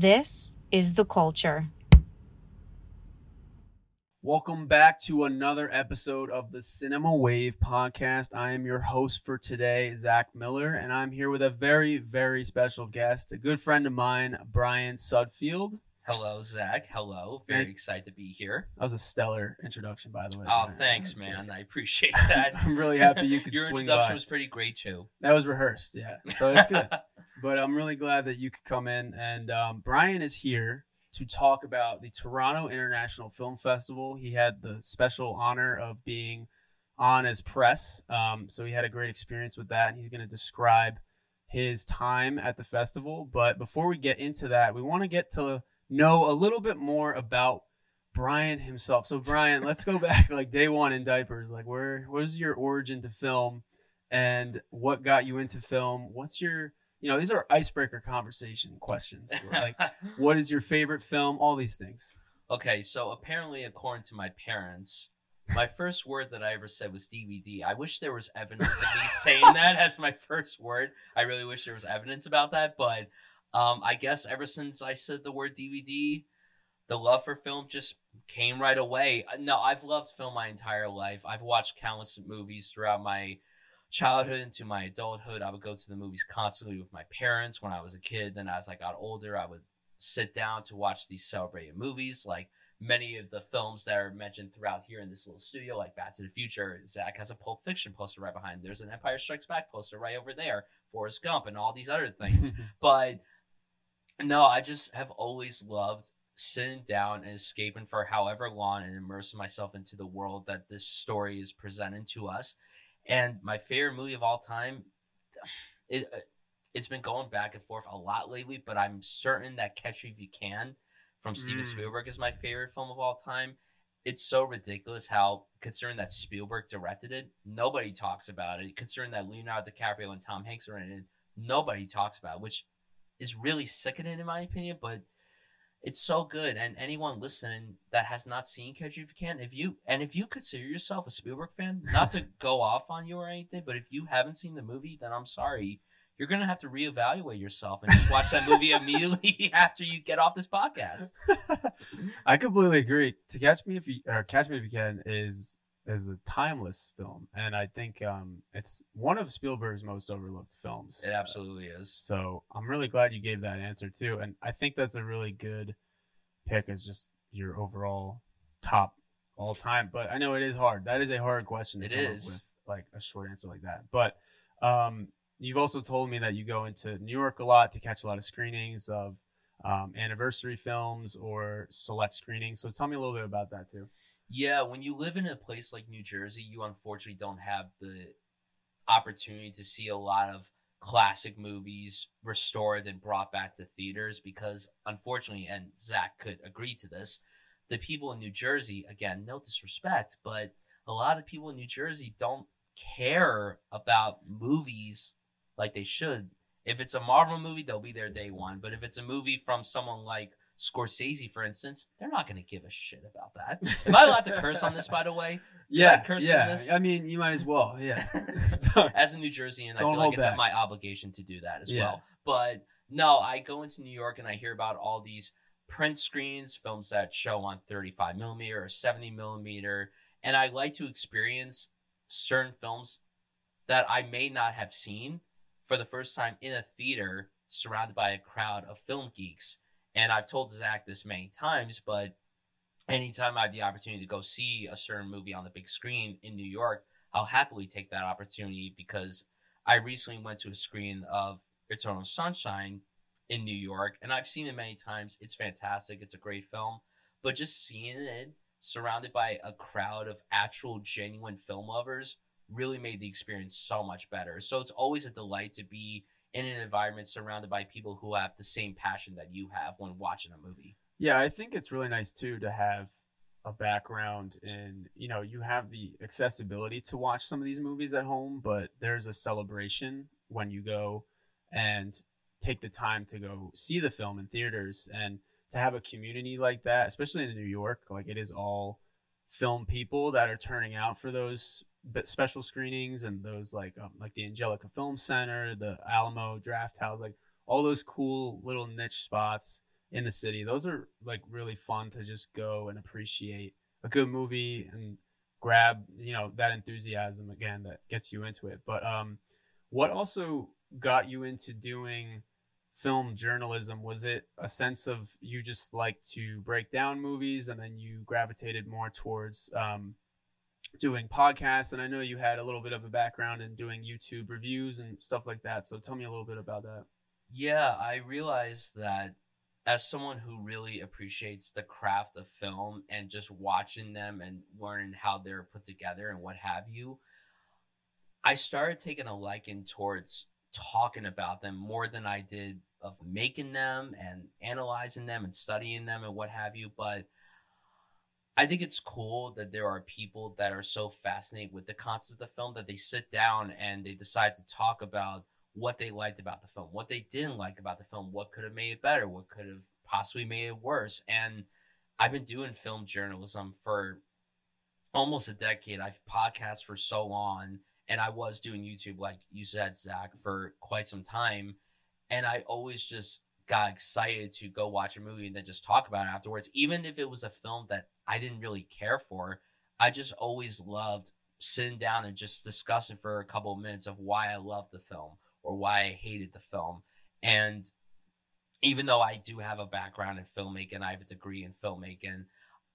This is the culture. Welcome back to another episode of the Cinema Wave podcast. I am your host for today, Zach Miller, and I'm here with a very, very special guest, a good friend of mine, Bryan Sudfield. Hello, Zach. Hello. Very excited to be here. That was a stellar introduction, by the way. Oh, thanks, man. I appreciate that. I'm really happy you could Your swing introduction by. was pretty great too. That was rehearsed, yeah. So it's good. but I'm really glad that you could come in. And um, Bryan is here to talk about the Toronto International Film Festival. He had the special honor of being on as press. Um, so he had a great experience with that. And he's going to describe his time at the festival. But before we get into that, we want to get to know a little bit more about Bryan himself. So Bryan, let's go back like day one in diapers. Like where where's your origin to film and what got you into film? What's your you know, these are icebreaker conversation questions. Like what is your favorite film? All these things. okay, so apparently, according to my parents, my first word that I ever said was DVD. I wish there was evidence of me saying that as my first word. I really wish there was evidence about that, but um, I guess ever since I said the word DVD, the love for film just came right away. Uh, No, I've loved film my entire life. I've watched countless movies throughout my childhood into my adulthood. I would go to the movies constantly with my parents when I was a kid. Then as I got older, I would sit down to watch these celebrated movies like many of the films that are mentioned throughout here in this little studio, like Back to the Future. Zach has a Pulp Fiction poster right behind. There's an Empire Strikes Back poster right over there. Forrest Gump and all these other things. but no, I just have always loved sitting down and escaping for however long and immersing myself into the world that this story is presenting to us. And my favorite movie of all time, it it's been going back and forth a lot lately, but I'm certain that Catch Me If You Can from Steven Mm. Spielberg is my favorite film of all time. It's so ridiculous how, considering that Spielberg directed it, nobody talks about it. Considering that Leonardo DiCaprio and Tom Hanks are in it, nobody talks about it, which is really sickening in my opinion, but it's so good. And anyone listening that has not seen Catch Me If You Can, if you and if you consider yourself a Spielberg fan, not to go off on you or anything, but if you haven't seen the movie, then I'm sorry. You're gonna have to reevaluate yourself and just watch that movie immediately after you get off this podcast. I completely agree. To catch me if you or catch me if you can is is a timeless film, and I think um, it's one of Spielberg's most overlooked films. It absolutely is. So I'm really glad you gave that answer too, and I think that's a really good pick as just your overall top all time. But I know it is hard. That is a hard question. To It come up with like a short answer like that. But um, you've also told me that you go into New York a lot to catch a lot of screenings of um, anniversary films or select screenings. So tell me a little bit about that too. Yeah, when you live in a place like New Jersey, you unfortunately don't have the opportunity to see a lot of classic movies restored and brought back to theaters because, unfortunately, and Zach could agree to this, the people in New Jersey, again, no disrespect, but a lot of people in New Jersey don't care about movies like they should. If it's a Marvel movie, they'll be there day one. But if it's a movie from someone like Scorsese, for instance, they're not going to give a shit about that. Am I allowed to curse on this, by the way? Yeah, I yeah. I mean, you might as well. Yeah. As a New Jerseyan, I feel like it's back. my obligation to do that as Yeah. well. But no, I go into New York and I hear about all these print screens, films that show on 35 millimeter or 70 millimeter, and I like to experience certain films that I may not have seen for the first time in a theater surrounded by a crowd of film geeks. And I've told Zach this many times, but anytime I have the opportunity to go see a certain movie on the big screen in New York, I'll happily take that opportunity because I recently went to a screen of Eternal Sunshine in New York, and I've seen it many times. It's fantastic. It's a great film, but just seeing it surrounded by a crowd of actual genuine film lovers really made the experience so much better. So it's always a delight to be in an environment surrounded by people who have the same passion that you have when watching a movie. Yeah, I think it's really nice too to have a background in, you know, you have the accessibility to watch some of these movies at home, but there's a celebration when you go and take the time to go see the film in theaters and to have a community like that, especially in New York, like it is all film people that are turning out for those bit- special screenings and those like um, like the Angelika Film Center, the Alamo Drafthouse, like all those cool little niche spots in the city. Those are like really fun to just go and appreciate a good movie and grab, you know, that enthusiasm again that gets you into it. But um what also got you into doing film journalism? Was it a sense of you just like to break down movies and then you gravitated more towards um doing podcasts and I know you had a little bit of a background in doing YouTube reviews and stuff like that. So tell me a little bit about that. Yeah, I realized that as someone who really appreciates the craft of film and just watching them and learning how they're put together and what have you, I started taking a liking towards talking about them more than I did of making them and analyzing them and studying them and what have you. But I think it's cool that there are people that are so fascinated with the concept of the film that they sit down and they decide to talk about what they liked about the film, what they didn't like about the film, what could have made it better, what could have possibly made it worse. And I've been doing film journalism for almost a decade. I've podcast for so long, and I was doing YouTube, like you said, Zach, for quite some time. And I always just got excited to go watch a movie and then just talk about it afterwards, even if it was a film that I didn't really care for. I just always loved sitting down and just discussing for a couple of minutes of why I loved the film or why I hated the film. And even though I do have a background in filmmaking, I have a degree in filmmaking,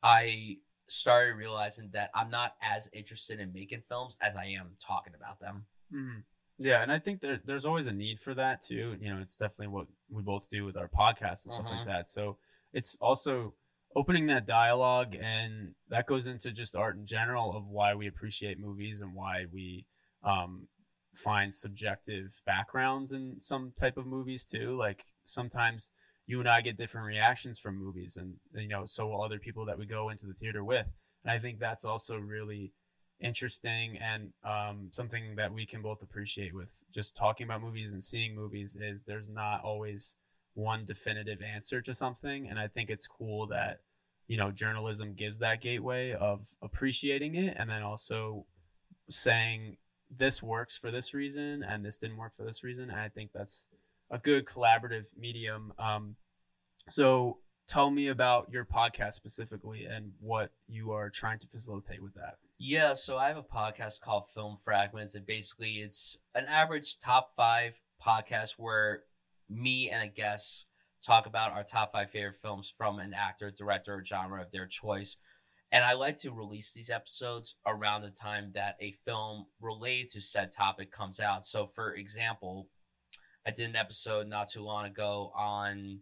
I started realizing that I'm not as interested in making films as I am talking about them. Mm-hmm. Yeah, and I think there, there's always a need for that too. You know, it's definitely what we both do with our podcasts and stuff Mhm. like that. So it's also opening that dialogue, and that goes into just art in general of why we appreciate movies and why we um, find subjective backgrounds in some type of movies too. Like sometimes you and I get different reactions from movies, and you know, so will other people that we go into the theater with. And I think that's also really interesting and um, something that we can both appreciate with just talking about movies and seeing movies is there's not always one definitive answer to something. And i think it's cool that you know journalism gives that gateway of appreciating it and then also saying this works for this reason and this didn't work for this reason. And i think that's a good collaborative medium. Um, so tell me about your podcast specifically and what you are trying to facilitate with that Yeah, so I have a podcast called Film Fragments, and basically it's an average top five podcast where me and a guest talk about our top five favorite films from an actor, director, or genre of their choice. And I like to release these episodes around the time that a film related to said topic comes out. So, for example, I did an episode not too long ago on.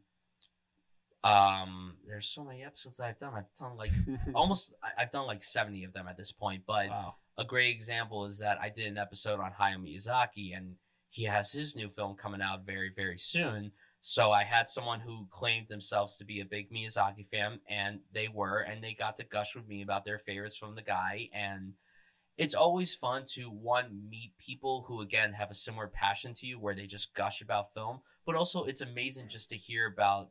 Um, there's so many episodes I've done. I've done like almost I've done like 70 of them at this point, but wow a great example is that I did an episode on Hayao Miyazaki and he has his new film coming out very very soon. So I had someone who claimed themselves to be a big Miyazaki fan and they were and they got to gush with me about their favorites from the guy and it's always fun to one meet people who again have a similar passion to you where they just gush about film, but also it's amazing just to hear about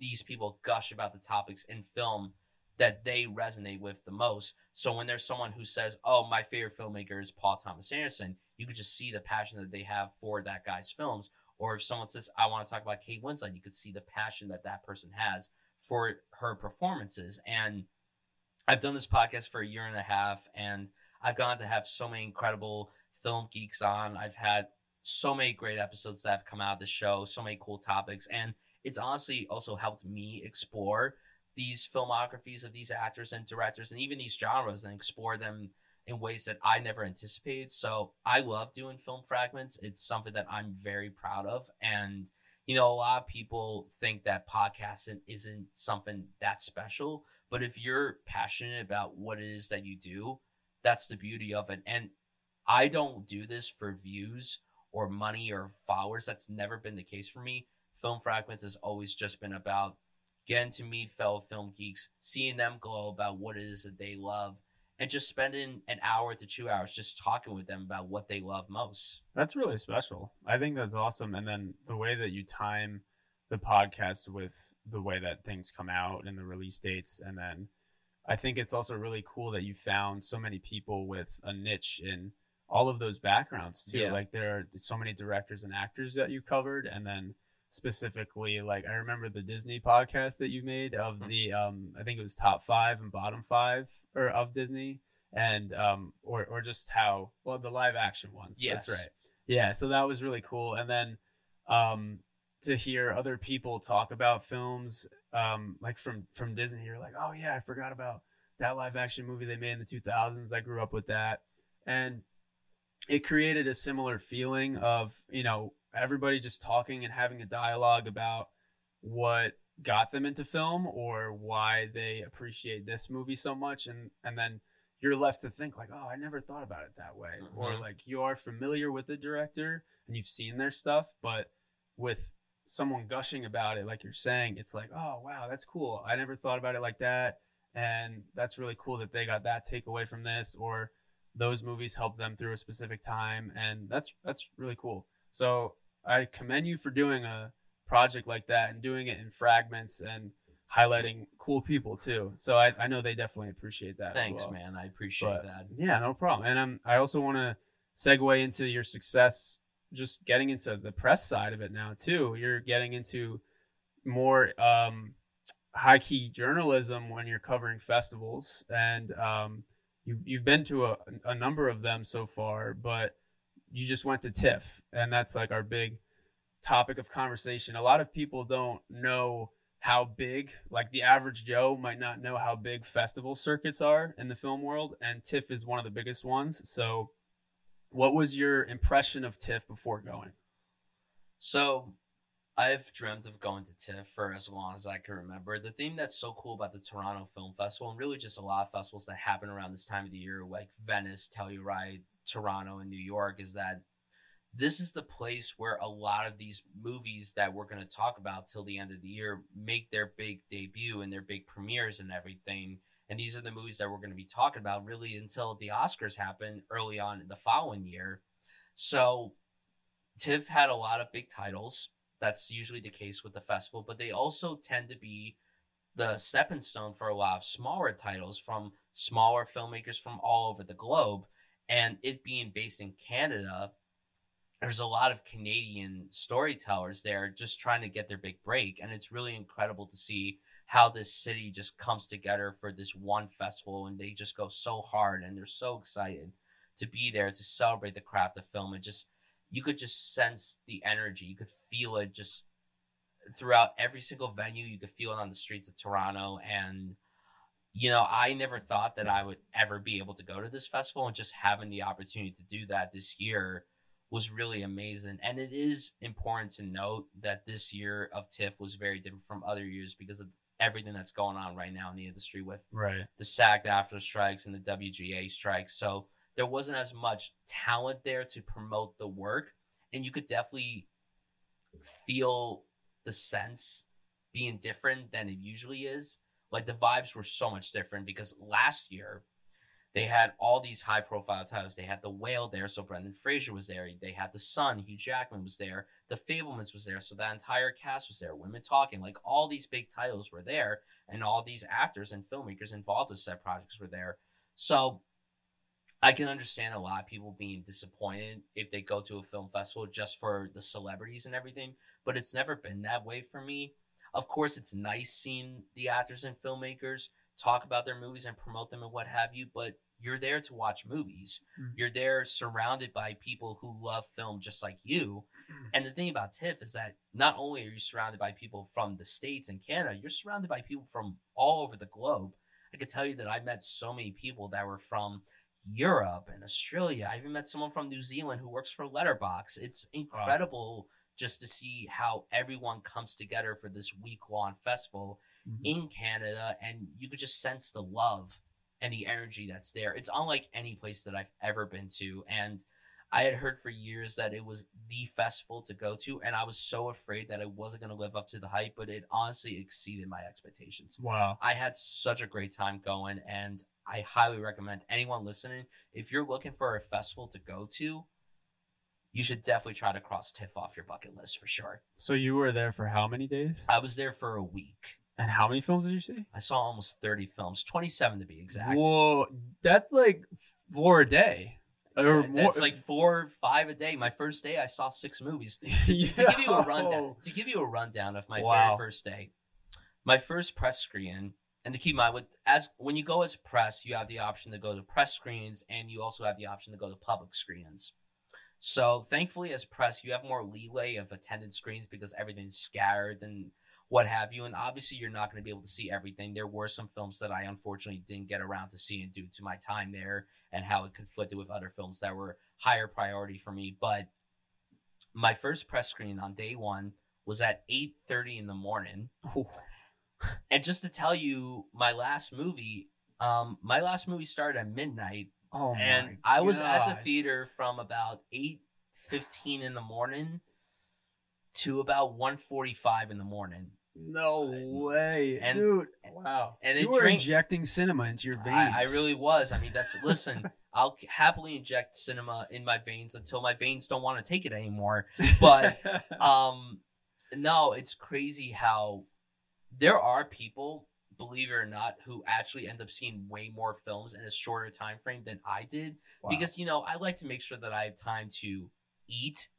these people gush about the topics in film that they resonate with the most. So when there's someone who says, "Oh, my favorite filmmaker is Paul Thomas Anderson," you could just see the passion that they have for that guy's films. Or if someone says, "I want to talk about Kate Winslet," you could see the passion that that person has for her performances. And I've done this podcast for a year and a half, and I've gone to have so many incredible film geeks on. I've had so many great episodes that have come out of the show, so many cool topics, and it's honestly also helped me explore these filmographies of these actors and directors and even these genres and explore them in ways that I never anticipated. So I love doing film fragments. It's something that I'm very proud of. And, you know, a lot of people think that podcasting isn't something that special. But if you're passionate about what it is that you do, that's the beauty of it. And I don't do this for views or money or followers. That's never been the case for me. Film Fragments has always just been about getting to meet fellow film geeks, seeing them glow about what it is that they love, and just spending an hour to two hours just talking with them about what they love most. That's really special. I think that's awesome. And then the way that you time the podcast with the way that things come out and the release dates. And then I think it's also really cool that you found so many people with a niche in all of those backgrounds too. Yeah. Like there are so many directors and actors that you covered. And then specifically like I remember the Disney podcast that you made of Mhm. the um I think it was top five and bottom five or of Disney and um or or just how well the live action ones. Yes. That's right. Yeah, so that was really cool. And then um to hear other people talk about films um like from from Disney, you're like, oh yeah, I forgot about that live action movie they made in the 2000s. I grew up with that, and it created a similar feeling of you know everybody just talking and having a dialogue about what got them into film or why they appreciate this movie so much. And and then you're left to think like oh i never thought about it that way. Or Mhm. like you are familiar with the director and you've seen their stuff but with someone gushing about it like you're saying it's like oh wow that's cool. I never thought about it like that. And that's really cool that they got that takeaway from this or those movies helped them through a specific time. And that's that's really cool. So i commend you for doing a project like that and doing it in fragments and highlighting cool people too so i, I know they definitely appreciate that Thanks, well. man. I appreciate But- that. Yeah, no problem. And um, I also want to segue into your success, just getting into the press side of it now too. You're getting into more um, high key journalism when you're covering festivals, and um, you you've been to a, a number of them so far, but you just went to TIFF, and that's like our big topic of conversation. A lot of people don't know how big, like the average Joe might not know how big festival circuits are in the film world, and TIFF is one of the biggest ones. So, what was your impression of TIFF before going? So, I've dreamt of going to TIFF for as long as I can remember. The thing that's so cool about the Toronto Film Festival, and really just a lot of festivals that happen around this time of the year, like Venice, Telluride, Toronto, and New York, is that this is the place where a lot of these movies that we're going to talk about till the end of the year make their big debut and their big premieres and everything. And these are the movies that we're going to be talking about really until the Oscars happen early on in the following year. So, TIFF had a lot of big titles. That's usually the case with the festival, but they also tend to be the stepping stone for a lot of smaller titles from smaller filmmakers from all over the globe. And it being based in Canada, there's a lot of Canadian storytellers there just trying to get their big break. And it's really incredible to see how this city just comes together for this one festival and they just go so hard and they're so excited to be there to celebrate the craft of film. and just, you could just sense the energy. You could feel it just throughout every single venue. You could feel it on the streets of Toronto. And, you know, I never thought that I would ever be able to go to this festival and just having the opportunity to do that this year was really amazing. And it is important to note that this year of TIFF was very different from other years because of everything that's going on right now in the industry with Right. the SAG-AFTRA strikes and the WGA strikes. So there wasn't as much talent there to promote the work. And you could definitely feel the sense being different than it usually is. Like the vibes were so much different because last year they had all these high profile titles. They had The Whale there, so Brendan Fraser was there. They had The Son, Hugh Jackman was there. The Fabelmans was there, so that entire cast was there. Women Talking, like all these big titles were there, and all these actors and filmmakers involved with said projects were there. So I can understand a lot of people being disappointed if they go to a film festival just for the celebrities and everything, but it's never been that way for me. Of course, it's nice seeing the actors and filmmakers talk about their movies and promote them and what have you, but you're there to watch movies. Mhm. You're there surrounded by people who love film just like you. And the thing about TIFF is that not only are you surrounded by people from the States and Canada, you're surrounded by people from all over the globe. I could tell you that I met so many people that were from Europe and Australia. I even met someone from New Zealand who works for Letterboxd. It's incredible just to see how everyone comes together for this week long festival Mhm. in Canada and you could just sense the love and the energy that's there. It's unlike any place that I've ever been to and I had heard for years that it was the festival to go to and I was so afraid that I wasn't going to live up to the hype but it honestly exceeded my expectations. Wow. I had such a great time going, and I highly recommend anyone listening if you're looking for a festival to go to, you should definitely try to cross TIFF off your bucket list for sure. So you were there for how many days? I was there for a week. And how many films did you see? I saw almost 30 films, 27 to be exact. Whoa, that's like for a day. Or That's like four, or five a day. My first day, I saw six movies. To, to- to give you a rundown, to give you a rundown of my Wow. very first day, my first press screen, and to keep in mind, with as when you go as press, you have the option to go to press screens, and you also have the option to go to public screens. So thankfully, as press, you have more leeway of attended screens because everything's scattered and what have you. And obviously, you're not going to be able to see everything. There were some films that I unfortunately didn't get around to seeing due to my time there and how it conflicted with other films that were higher priority for me. But my first press screen on day one was at 8:30 in the morning. And just to tell you, my last movie, um, my last movie started at midnight, Oh my and I was at the theater from about 8:15 in the morning to about 1:45 in the morning. No way, And- dude! Wow, and you it were drained- injecting cinema into your veins. I, I really was. I mean, that's listen. I'll happily inject cinema in my veins until my veins don't want to take it anymore. But um, no, it's crazy how there are people, believe it or not, who actually end up seeing way more films in a shorter time frame than I did. Wow. Because you know, I like to make sure that I have time to eat,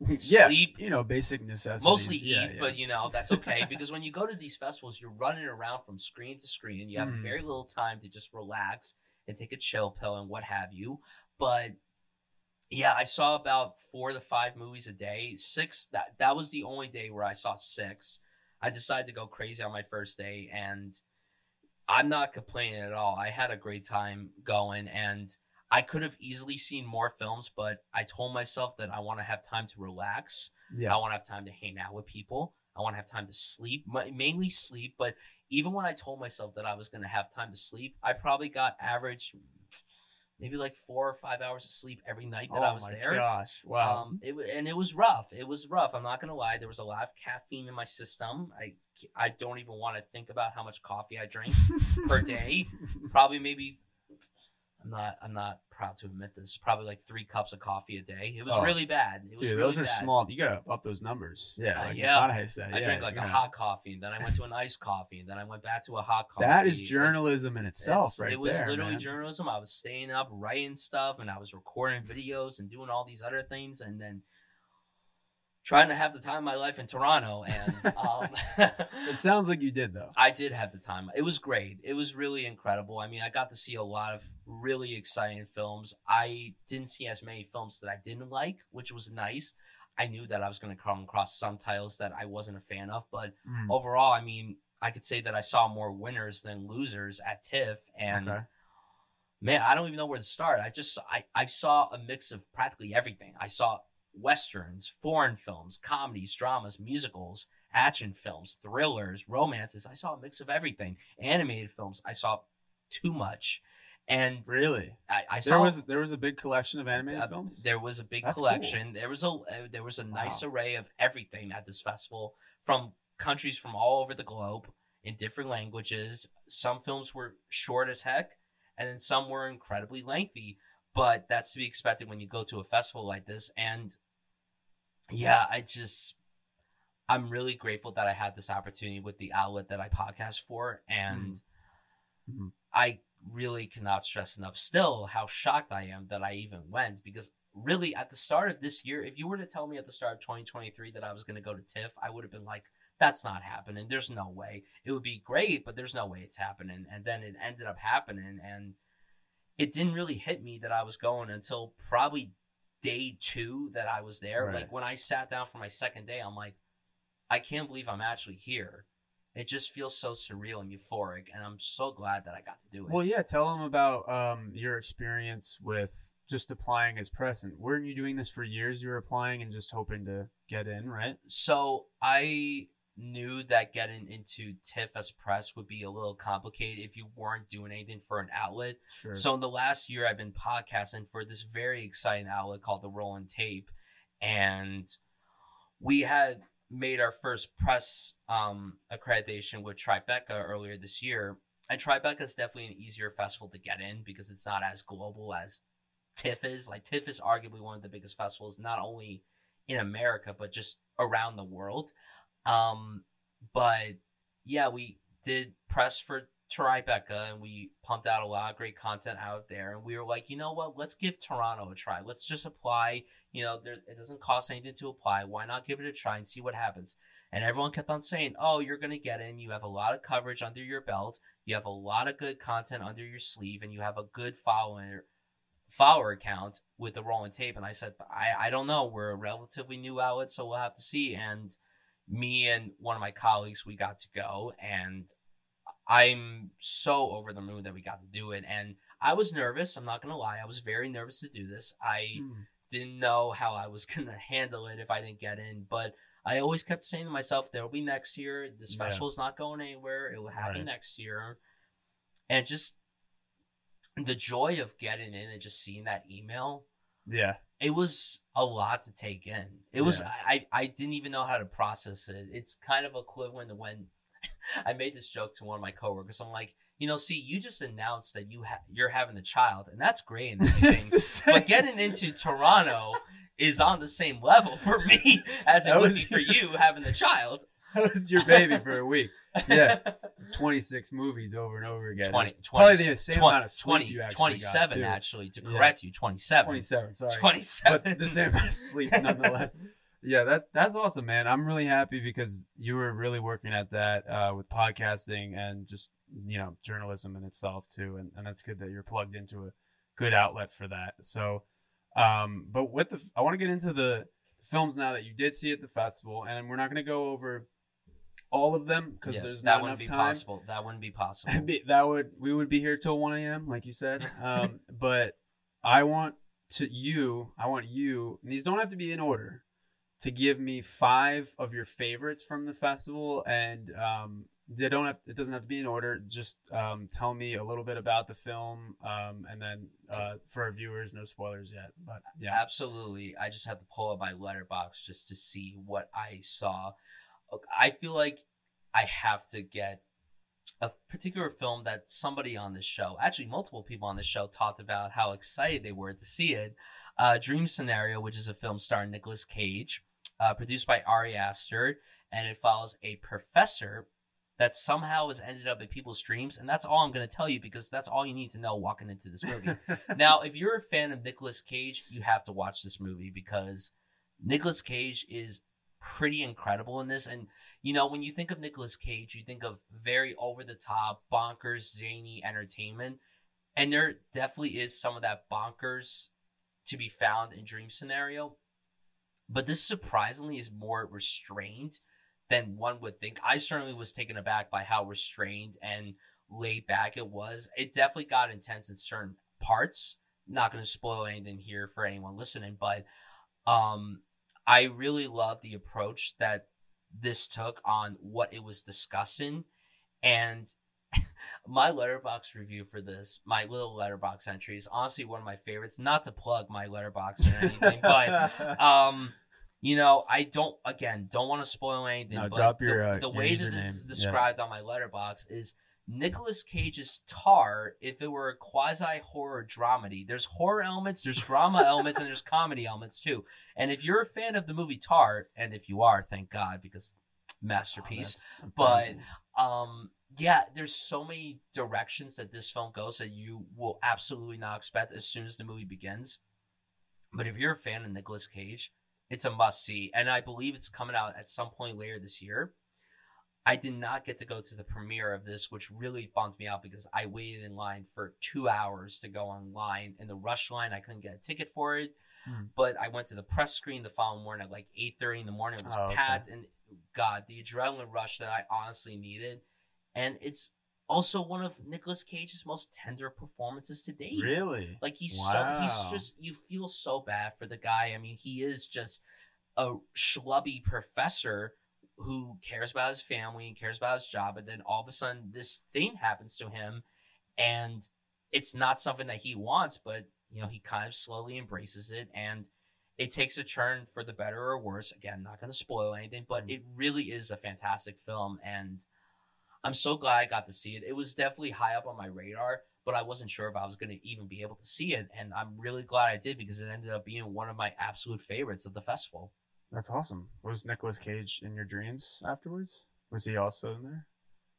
yeah, sleep, you know, basic necessities. mostly eat, yeah. but you know that's okay because when you go to these festivals, you're running around from screen to screen. You have Mhm. very little time to just relax and take a chill pill and what have you. But yeah, I saw about four to five movies a day. Six that that was the only day where I saw six. I decided to go crazy on my first day, and I'm not complaining at all. I had a great time going, and I could have easily seen more films, but I told myself that I want to have time to relax. yeah, I want to have time to hang out with people. I want to have time to sleep, mainly sleep. But even when I told myself that I was going to have time to sleep, I probably got average, maybe like four or five hours of sleep every night that oh I was my there. Gosh, wow. Um, it and it was rough. It was rough. I'm not gonna lie. There was a lot of caffeine in my system. I I don't even want to think about how much coffee I drank per day. Probably maybe. I'm not. I'm not proud to admit this. Probably like three cups of coffee a day. It was Oh. really bad. It was Dude, really those are bad. small. You gotta up those numbers. Yeah, Uh, yeah. McConaughey said. I yeah, drank like you a hot coffee, and then I went to an iced coffee, and then I went back to a hot coffee. That is Like, journalism in itself, it's- right It was there, literally man. journalism. I was staying up, writing stuff, and I was recording videos and doing all these other things, and then trying to have the time of my life in Toronto. And um, It sounds like you did though. I did have the time. It was great. It was really incredible. I mean, I got to see a lot of really exciting films. I didn't see as many films that I didn't like, which was nice. I knew that I was going to come across some titles that I wasn't a fan of, but Mm. overall, I mean, I could say that I saw more winners than losers at TIFF, and Okay. man, I don't even know where to start. I just I, I saw a mix of practically everything. I saw westerns, foreign films, comedies, dramas, musicals, action films, thrillers, romances. I saw a mix of everything. Animated films. I saw too much, and Really? I, I saw There was there was a big collection of animated uh, films. There was a big That's collection. There was a uh, there was a nice Wow. array of everything at this festival from countries from all over the globe in different languages. Some films were short as heck, and then some were incredibly lengthy. But that's to be expected when you go to a festival like this. And yeah, I just I'm really grateful that I had this opportunity with the outlet that I podcast for, and Mhm. I really cannot stress enough still how shocked I am that I even went because really at the start of this year, if you were to tell me at the start of 2023 that I was going to go to TIFF, I would have been like, that's not happening. There's no way. It would be great, but there's no way it's happening. And then it ended up happening. And it didn't really hit me that I was going until probably day two that I was there. Right. Like when I sat down for my second day, I'm like, I can't believe I'm actually here. It just feels so surreal and euphoric. And I'm so glad that I got to do it. Well, yeah. Tell them about um, your experience with just applying as present. Weren't you doing this for years? You were applying and just hoping to get in, right? so I knew that getting into TIFF as press would be a little complicated if you weren't doing anything for an outlet. Sure. So in the last year, I've been podcasting for this very exciting outlet called the Rolling Tape, and we had made our first press um, accreditation with Tribeca earlier this year. And Tribeca is definitely an easier festival to get in because it's not as global as TIFF is. Like TIFF is arguably one of the biggest festivals, not only in America but just around the world. Um, but yeah, we did press for Tribeca and we pumped out a lot of great content out there. And we were like, you know what? Let's give Toronto a try. Let's just apply. You know, there, it doesn't cost anything to apply. Why not give it a try and see what happens? And everyone kept on saying, oh, you're going to get in. You have a lot of coverage under your belt. You have a lot of good content under your sleeve, and you have a good follower follower account with the rolling tape. And I said, I, I don't know. We're a relatively new outlet, so we'll have to see. And me and one of my colleagues, we got to go, and I'm so over the moon that we got to do it. And I was nervous. I'm not gonna lie. I was very nervous to do this. I Hmm. didn't know how I was gonna handle it if I didn't get in, but I always kept saying to myself, "There'll be next year. This Yeah. festival's not going anywhere. It will happen Right. next year." And just the joy of getting in and just seeing that email Yeah. It was a lot to take in. It was Yeah. I I didn't even know how to process it. It's kind of equivalent to when I made this joke to one of my coworkers. I'm like, you know, see, you just announced that you ha- you're having a child, and that's great and everything. but getting into Toronto is on the same level for me as it That would was- be for you having the child. that was your baby for a week. Yeah. It's 26 movies over and over again. 20, It's probably the same 20, amount of sleep 20, you actually 27 got, actually to Yeah. correct you 27 27, sorry. 27 But the same amount of sleep nonetheless. Yeah, that's that's awesome, man. I'm really happy because you were really working at that uh, with podcasting and just you know journalism in itself too, and, and that's good that you're plugged into a good outlet for that. So, um, but with the, I want to get into the films now that you did see at the festival, and we're not going to go over all of them because Yeah, there's that not wouldn't enough be time. possible that wouldn't be possible be- that would we would be here till 1 a.m like you said um but i want to you i want you and these don't have to be in order to give me five of your favorites from the festival and um they don't have it doesn't have to be in order just um tell me a little bit about the film um and then uh for our viewers no spoilers yet but yeah Absolutely. I just have to pull up my Letterboxd just to see what I saw. I feel like I have to get a particular film that somebody on this show, actually multiple people on the show, talked about how excited they were to see it. Uh, Dream Scenario, which is a film starring Nicolas Cage, uh, produced by Ari Aster, and it follows a professor that somehow has ended up in people's dreams, and that's all I'm going to tell you because that's all you need to know walking into this movie now, if you're a fan of Nicolas Cage, you have to watch this movie because Nicolas Cage is pretty incredible in this. And you know, when you think of Nicolas Cage, you think of very over the top, bonkers, zany entertainment. And there definitely is some of that bonkers to be found in Dream Scenario. But this surprisingly is more restrained than one would think. I certainly was taken aback by how restrained and laid back it was. It definitely got intense in certain parts. Not going to spoil anything here for anyone listening, but um, I really love the approach that this took on what it was discussing, and my Letterboxd review for this, my little Letterboxd entry is honestly one of my favorites. Not to plug my Letterboxd or anything, but um, you know, I don't again don't want to spoil anything. No, but drop the, your, uh, the way that this is username. Yeah. described on my Letterboxd is Nicolas Cage's Tár if it were a quasi horror dramedy. There's horror elements, there's drama elements, and there's comedy elements too. And if you're a fan of the movie Tár, and if you are, thank God, because masterpiece. Oh, but- um yeah there's so many directions that this film goes that you will absolutely not expect as soon as the movie begins but if you're a fan of Nicolas Cage it's a must see and I believe it's coming out at some point later this year I did not get to go to the premiere of this which really bumped me out because I waited in line for 2 hours to go online in the rush line I couldn't get a ticket for it Hmm. but I went to the press screen the following morning at like 8:30 in the morning it was Oh, okay. and god the adrenaline rush that I honestly needed and it's also one of Nicolas Cage's most tender performances to date. really Like he's so he's just you feel so bad for the guy. I mean, he is just a schlubby professor who cares about his family and cares about his job, and then all of a sudden this thing happens to him, and it's not something that he wants, but you know he kind of slowly embraces it, and it takes a turn for the better or worse. Again, not going to spoil anything, but Mm. it really is a fantastic film, and I'm so glad I got to see it. It was definitely high up on my radar, but I wasn't sure if I was going to even be able to see it, and I'm really glad I did because it ended up being one of my absolute favorites of the festival. That's awesome. Was Nicolas Cage in your dreams afterwards? Was he also in there?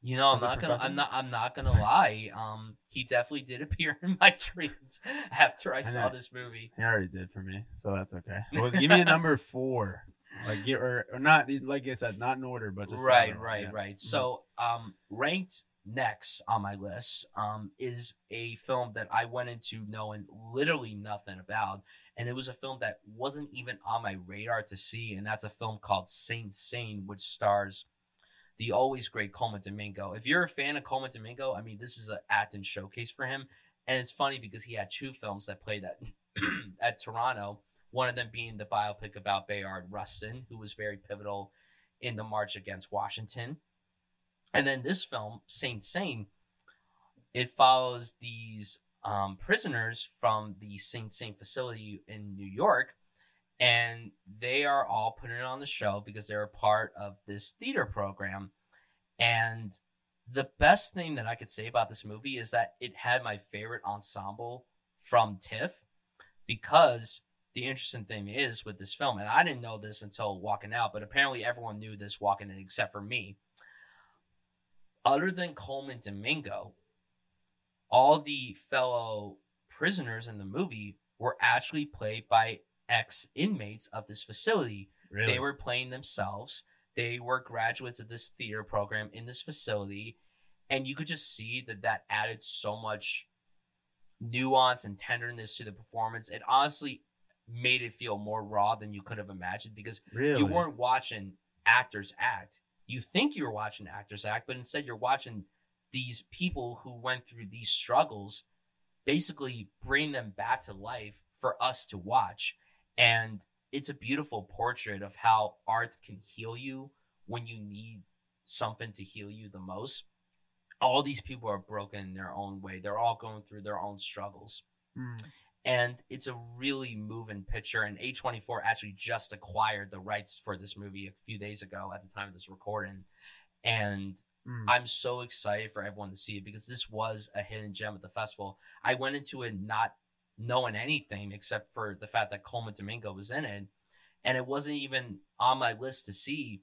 You know, I'm As not gonna. I'm not. I'm not gonna lie. Um, he definitely did appear in my dreams after I saw know. this movie. He already did for me, so that's okay. Well, give me a number four, like get or, or not these, like I said, not in order, but just right, right, yeah. right. So, um, ranked next on my list, um, is a film that I went into knowing literally nothing about, and it was a film that wasn't even on my radar to see, and that's a film called Sing Sing, which stars the always great Colman Domingo. If you're a fan of Colman Domingo, I mean, this is an acting showcase for him, and it's funny because he had two films that played at at Toronto. One of them being the biopic about Bayard Rustin, who was very pivotal in the march against Washington. And then this film, Sing Sing, it follows these um, prisoners from the Sing Sing facility in New York, and they are all putting it on the show because they're a part of this theater program. And the best thing that I could say about this movie is that it had my favorite ensemble from TIFF because the interesting thing is with this film, and I didn't know this until walking out, but apparently everyone knew this walking in except for me. Other than Colman Domingo, all the fellow prisoners in the movie were actually played by ex inmates of this facility. Really? They were playing themselves. They were graduates of this theater program in this facility. And you could just see that that added so much nuance and tenderness to the performance. It honestly made it feel more raw than you could have imagined because really? you weren't watching actors act. You think you were watching actors act, but instead you're watching these people who went through these struggles basically bring them back to life for us to watch. And it's a beautiful portrait of how art can heal you when you need something to heal you the most. All these people are broken in their own way. They're all going through their own struggles Mm. and it's a really moving picture. And A24 actually just acquired the rights for this movie a few days ago at the time of this recording. And Mm. I'm so excited for everyone to see it because this was a hidden gem at the festival. I went into it not knowing anything except for the fact that Colman Domingo was in it. And it wasn't even on my list to see.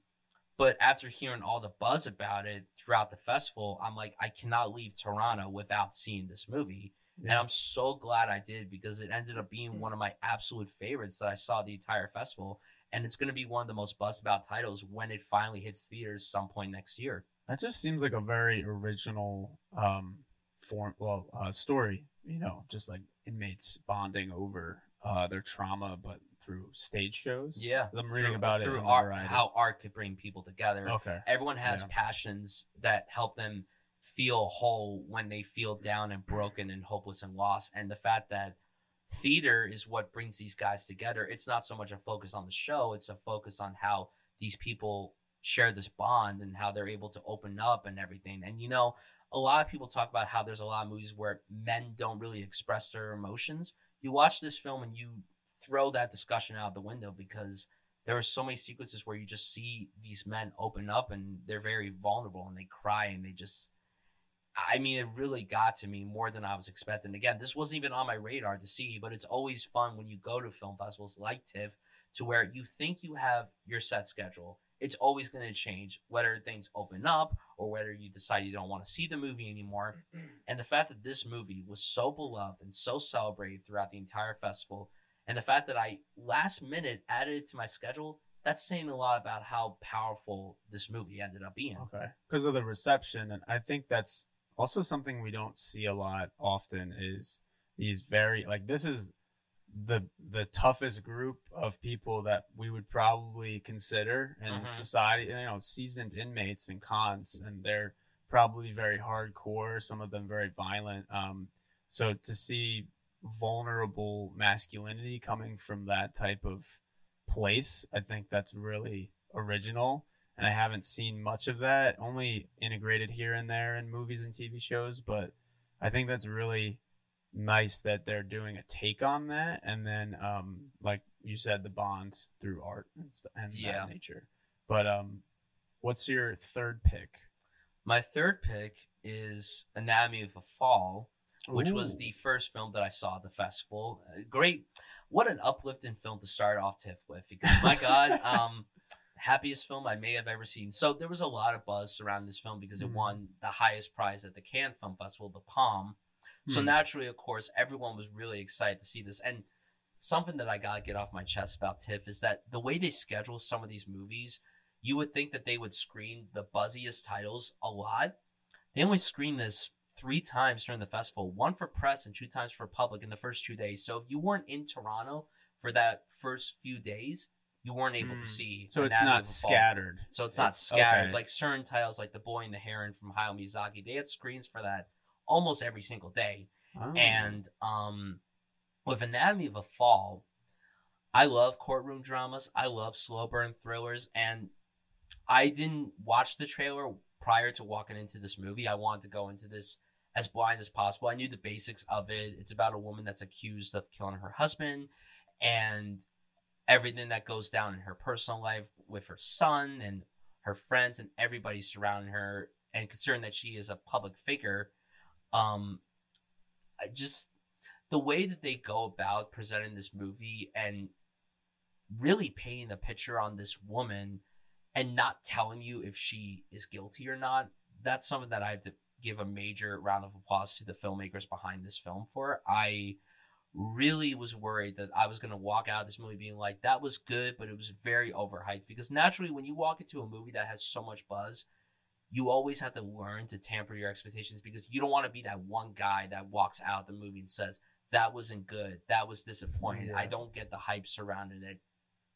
But after hearing all the buzz about it throughout the festival, I'm like, I cannot leave Toronto without seeing this movie. And I'm so glad I did because it ended up being one of my absolute favorites that I saw the entire festival. And it's going to be one of the most buzzed about titles when it finally hits theaters some point next year. That just seems like a very original um form well uh story, you know, just like inmates bonding over uh their trauma but through stage shows. Yeah. I'm reading Through- about it through art, how art could bring people together. Okay. Everyone has Yeah. passions that help them feel whole when they feel down and broken and hopeless and lost. And the fact that theater is what brings these guys together. It's not so much a focus on the show, it's a focus on how these people share this bond and how they're able to open up and everything. And you know, a lot of people talk about how there's a lot of movies where men don't really express their emotions. You watch this film and you throw that discussion out the window because there are so many sequences where you just see these men open up and they're very vulnerable and they cry and they just I mean it really got to me more than I was expecting. Again, this wasn't even on my radar to see, but it's always fun when you go to film festivals like TIFF to where you think you have your set schedule. It's always going to change whether things open up or whether you decide you don't want to see the movie anymore. And the fact that this movie was so beloved and so celebrated throughout the entire festival and the fact that I last minute added it to my schedule, that's saying a lot about how powerful this movie ended up being. Okay. Because of the reception and I think that's also something we don't see a lot often is these very like this is the the toughest group of people that we would probably consider in Mhm. society you know seasoned inmates and cons and they're probably very hardcore some of them very violent um so to see vulnerable masculinity coming from that type of place i think that's really original and I haven't seen much of that. Only integrated here and there in movies and TV shows, but I think that's really nice that they're doing a take on that, and then, um, like you said, the bond through art and, st- and Yeah. that nature. But um, what's your third pick? My third pick is Anatomy of a Fall, which was the first film that I saw at the festival. Uh, Great, what an uplifting film to start off TIFF with, because my God, um, happiest film I may have ever seen. So there was a lot of buzz around this film because it Mhm. won the highest prize at the Cannes Film Festival, the Palm. So Hmm. naturally, of course, everyone was really excited to see this. And something that I gotta get off my chest about TIFF is that the way they schedule some of these movies, you would think that they would screen the buzziest titles a lot. They only screen this three times during the festival, one for press and two times for public in the first two days. So if you weren't in Toronto for that first few days, you weren't able Hmm. to see. So it's not of a Fall. scattered. So it's not scattered. okay. Like certain titles, like The Boy and the Heron from Hayao Miyazaki, they had screens for that almost every single day. Oh. And um, with Anatomy of a Fall, I love courtroom dramas. I love slow burn thrillers, and I didn't watch the trailer prior to walking into this movie. I wanted to go into this as blind as possible. I knew the basics of it. It's about a woman that's accused of killing her husband, and everything that goes down in her personal life with her son and her friends and everybody surrounding her. And considering that she is a public figure, um, I just the way that they go about presenting this movie and really painting a picture on this woman and not telling you if she is guilty or not. That's something that I have to give a major round of applause to the filmmakers behind this film for. I really was worried that I was going to walk out of this movie being like, that was good, but it was very overhyped. Because naturally, when you walk into a movie that has so much buzz, you always have to learn to tamper your expectations because you don't want to be that one guy that walks out the movie and says, that wasn't good. That was disappointing. I don't get the hype surrounding it.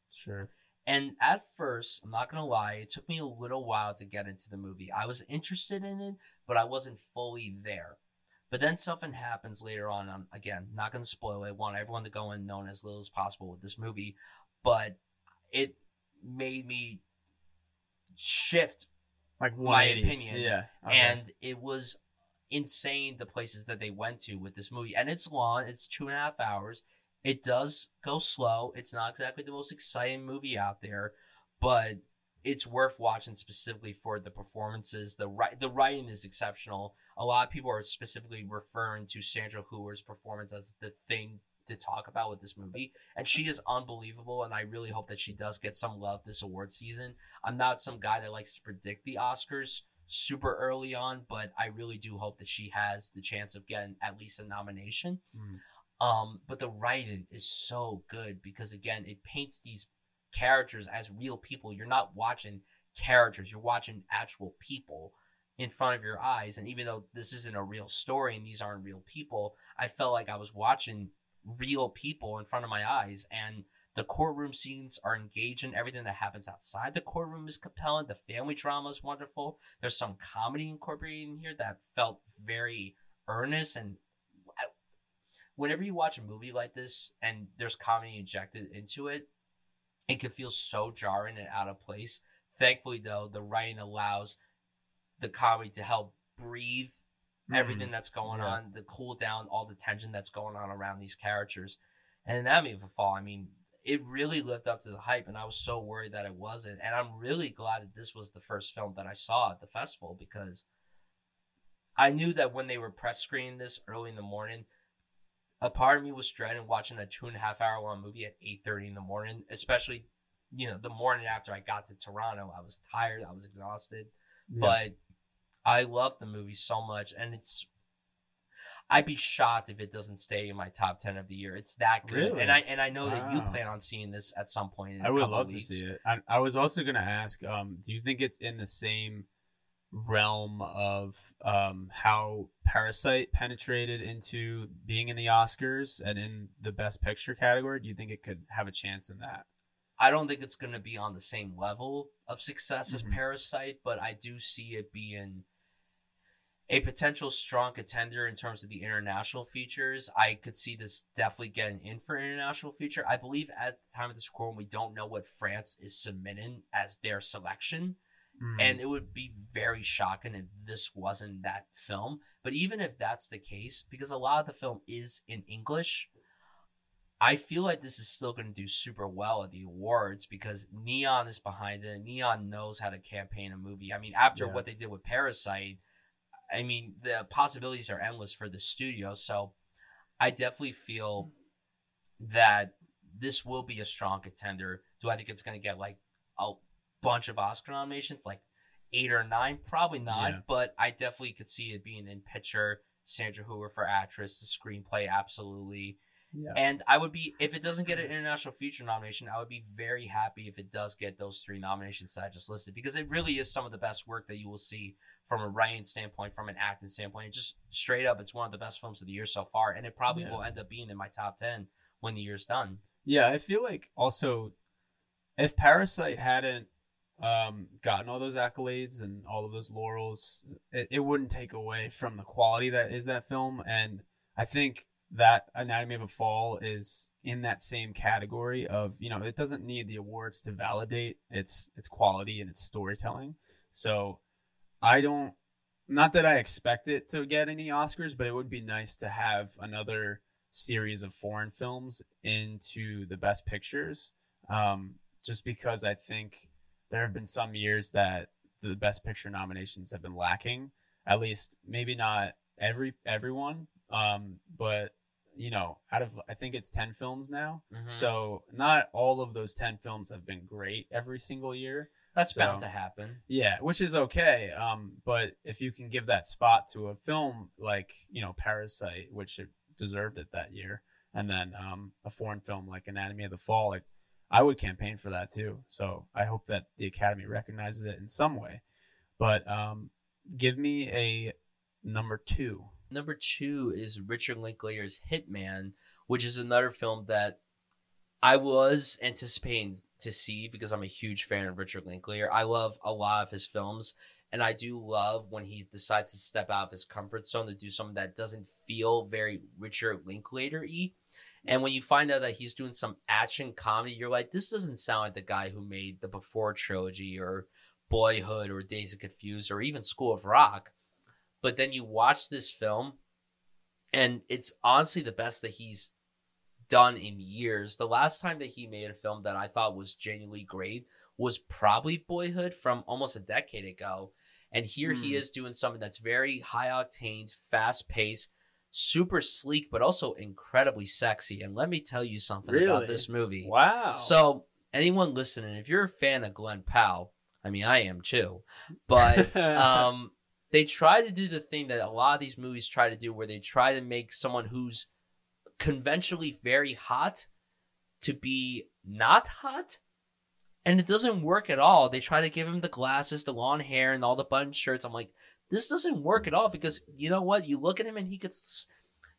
Sure. And at first, I'm not gonna lie, it took me a little while to get into the movie. I was interested in it, but I wasn't fully there. But then something happens later on. I'm again not gonna spoil it. I want everyone to go in knowing as little as possible with this movie, but it made me shift Like My opinion. Yeah. okay. and it was insane the places that they went to with this movie. And it's long; it's two and a half hours. It does go slow. It's not exactly the most exciting movie out there, but it's worth watching specifically for the performances. The ri- the writing is exceptional. A lot of people are specifically referring to Sandra Hüller's performance as the thing to talk about with this movie, and she is unbelievable. And I really hope that she does get some love this award season. I'm not some guy that likes to predict the Oscars super early on, but I really do hope that she has the chance of getting at least a nomination. Mm. Um, but the writing is so good because again, it paints these characters as real people. You're not watching characters, you're watching actual people in front of your eyes. And even though this isn't a real story and these aren't real people, I felt like I was watching real people in front of my eyes. And the courtroom scenes are engaging. Everything that happens outside the courtroom is compelling. The family drama is wonderful. There's some comedy incorporated in here that felt very earnest. And I- whenever you watch a movie like this and there's comedy injected into it, it can feel so jarring and out of place. Thankfully, though, the writing allows the comedy to help breathe everything Mhm. that's going Yeah. on, the cool down all the tension that's going on around these characters. And Anatomy of a Fall, I mean, it really lived up to the hype, and I was so worried that it wasn't. And I'm really glad that this was the first film that I saw at the festival because I knew that when they were press screening this early in the morning, a part of me was dreading watching a two and a half hour long movie at eight thirty in the morning, especially you know the morning after I got to Toronto. I was tired, I was exhausted, Yeah. but I love the movie so much, and it's. I'd be shocked if it doesn't stay in my top ten of the year. It's that good, Really? and I and I know that you plan on seeing this at some point. I would love to see it. I, I was also going to ask, um, do you think it's in the same realm of um, how Parasite penetrated into being in the Oscars and in the Best Picture category? Do you think it could have a chance in that? I don't think it's going to be on the same level of success as Mhm. Parasite, but I do see it being a potential strong contender in terms of the international features. I could see this definitely getting in for international feature. I believe at the time of this recording, we don't know what France is submitting as their selection. Mm. And it would be very shocking if this wasn't that film. But even if that's the case, because a lot of the film is in English, I feel like this is still going to do super well at the awards because Neon is behind it. Neon knows how to campaign a movie. I mean, after Yeah. what they did with Parasite, I mean, the possibilities are endless for the studio. So I definitely feel that this will be a strong contender. Do I think it's going to get like a bunch of Oscar nominations, like eight or nine, probably not, Yeah. but I definitely could see it being in picture. Sandra Hüller for actress, the screenplay, absolutely. Yeah. And I would be if it doesn't get an international feature nomination, I would be very happy if it does get those three nominations that I just listed because it really is some of the best work that you will see from a writing standpoint, from an acting standpoint. It just straight up, it's one of the best films of the year so far, and it probably Yeah. will end up being in my top ten when the year's done. Yeah, I feel like also if Parasite hadn't um, gotten all those accolades and all of those laurels, it, it wouldn't take away from the quality that is that film. And I think that Anatomy of a Fall is in that same category of you know it doesn't need the awards to validate its its quality and its storytelling. So I don't. Not that I expect it to get any Oscars, but it would be nice to have another series of foreign films into the best pictures um, just because i think there have been some years that the best picture nominations have been lacking at least maybe not every everyone um, but you know out of i think it's 10 films now Mhm. so not all of those 10 films have been great every single year That's so- bound to happen. yeah, which is okay. Um, but if you can give that spot to a film like you know Parasite, which it deserved it that year, and then um, a foreign film like Anatomy of the Fall, like I would campaign for that too. So I hope that the Academy recognizes it in some way. But um, give me a number two. Number two is Richard Linklater's Hitman, which is another film that I was anticipating to see because I'm a huge fan of Richard Linklater. I love a lot of his films, and I do love when he decides to step out of his comfort zone to do something that doesn't feel very Richard Linklater y. And when you find out that he's doing some action comedy, you're like, this doesn't sound like the guy who made the Before trilogy or Boyhood or Dazed and Confused or even School of Rock. But then you watch this film, and it's honestly the best that he's done in years. The last time that he made a film that I thought was genuinely great was probably Boyhood from almost a decade ago. And here he Hmm. is doing something that's very high octane, fast paced, super sleek, but also incredibly sexy. And let me tell you something Really? about this movie. Wow. So, anyone listening, if you're a fan of Glen Powell, I mean, I am too, but um, they try to do the thing that a lot of these movies try to do, where they try to make someone who's conventionally very hot to be not hot. And it doesn't work at all. They try to give him the glasses, the long hair, and all the button shirts. I'm like, this doesn't work at all because you know what? You look at him and he could,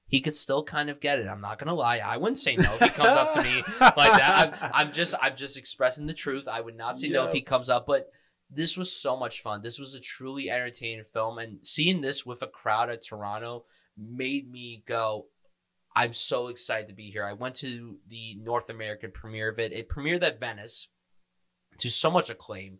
he could still kind of get it. I'm not gonna lie. I wouldn't say no if he comes up to me like that. I'm, I'm just I'm just expressing the truth. I would not say no if he comes up, but this was so much fun. This was a truly entertaining film, and seeing this with a crowd at Toronto made me go. I'm so excited to be here. I went to the North American premiere of it. It premiered at Venice to so much acclaim.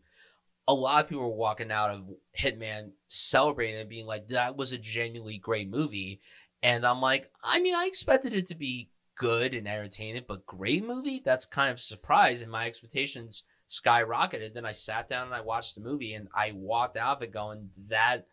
A lot of people were walking out of Hitman celebrating and being like, that was a genuinely great movie. And I'm like, I mean, I expected it to be good and entertaining, but great movie? That's kind of a surprise. And my expectations skyrocketed. Then I sat down and I watched the movie and I walked out of it going, that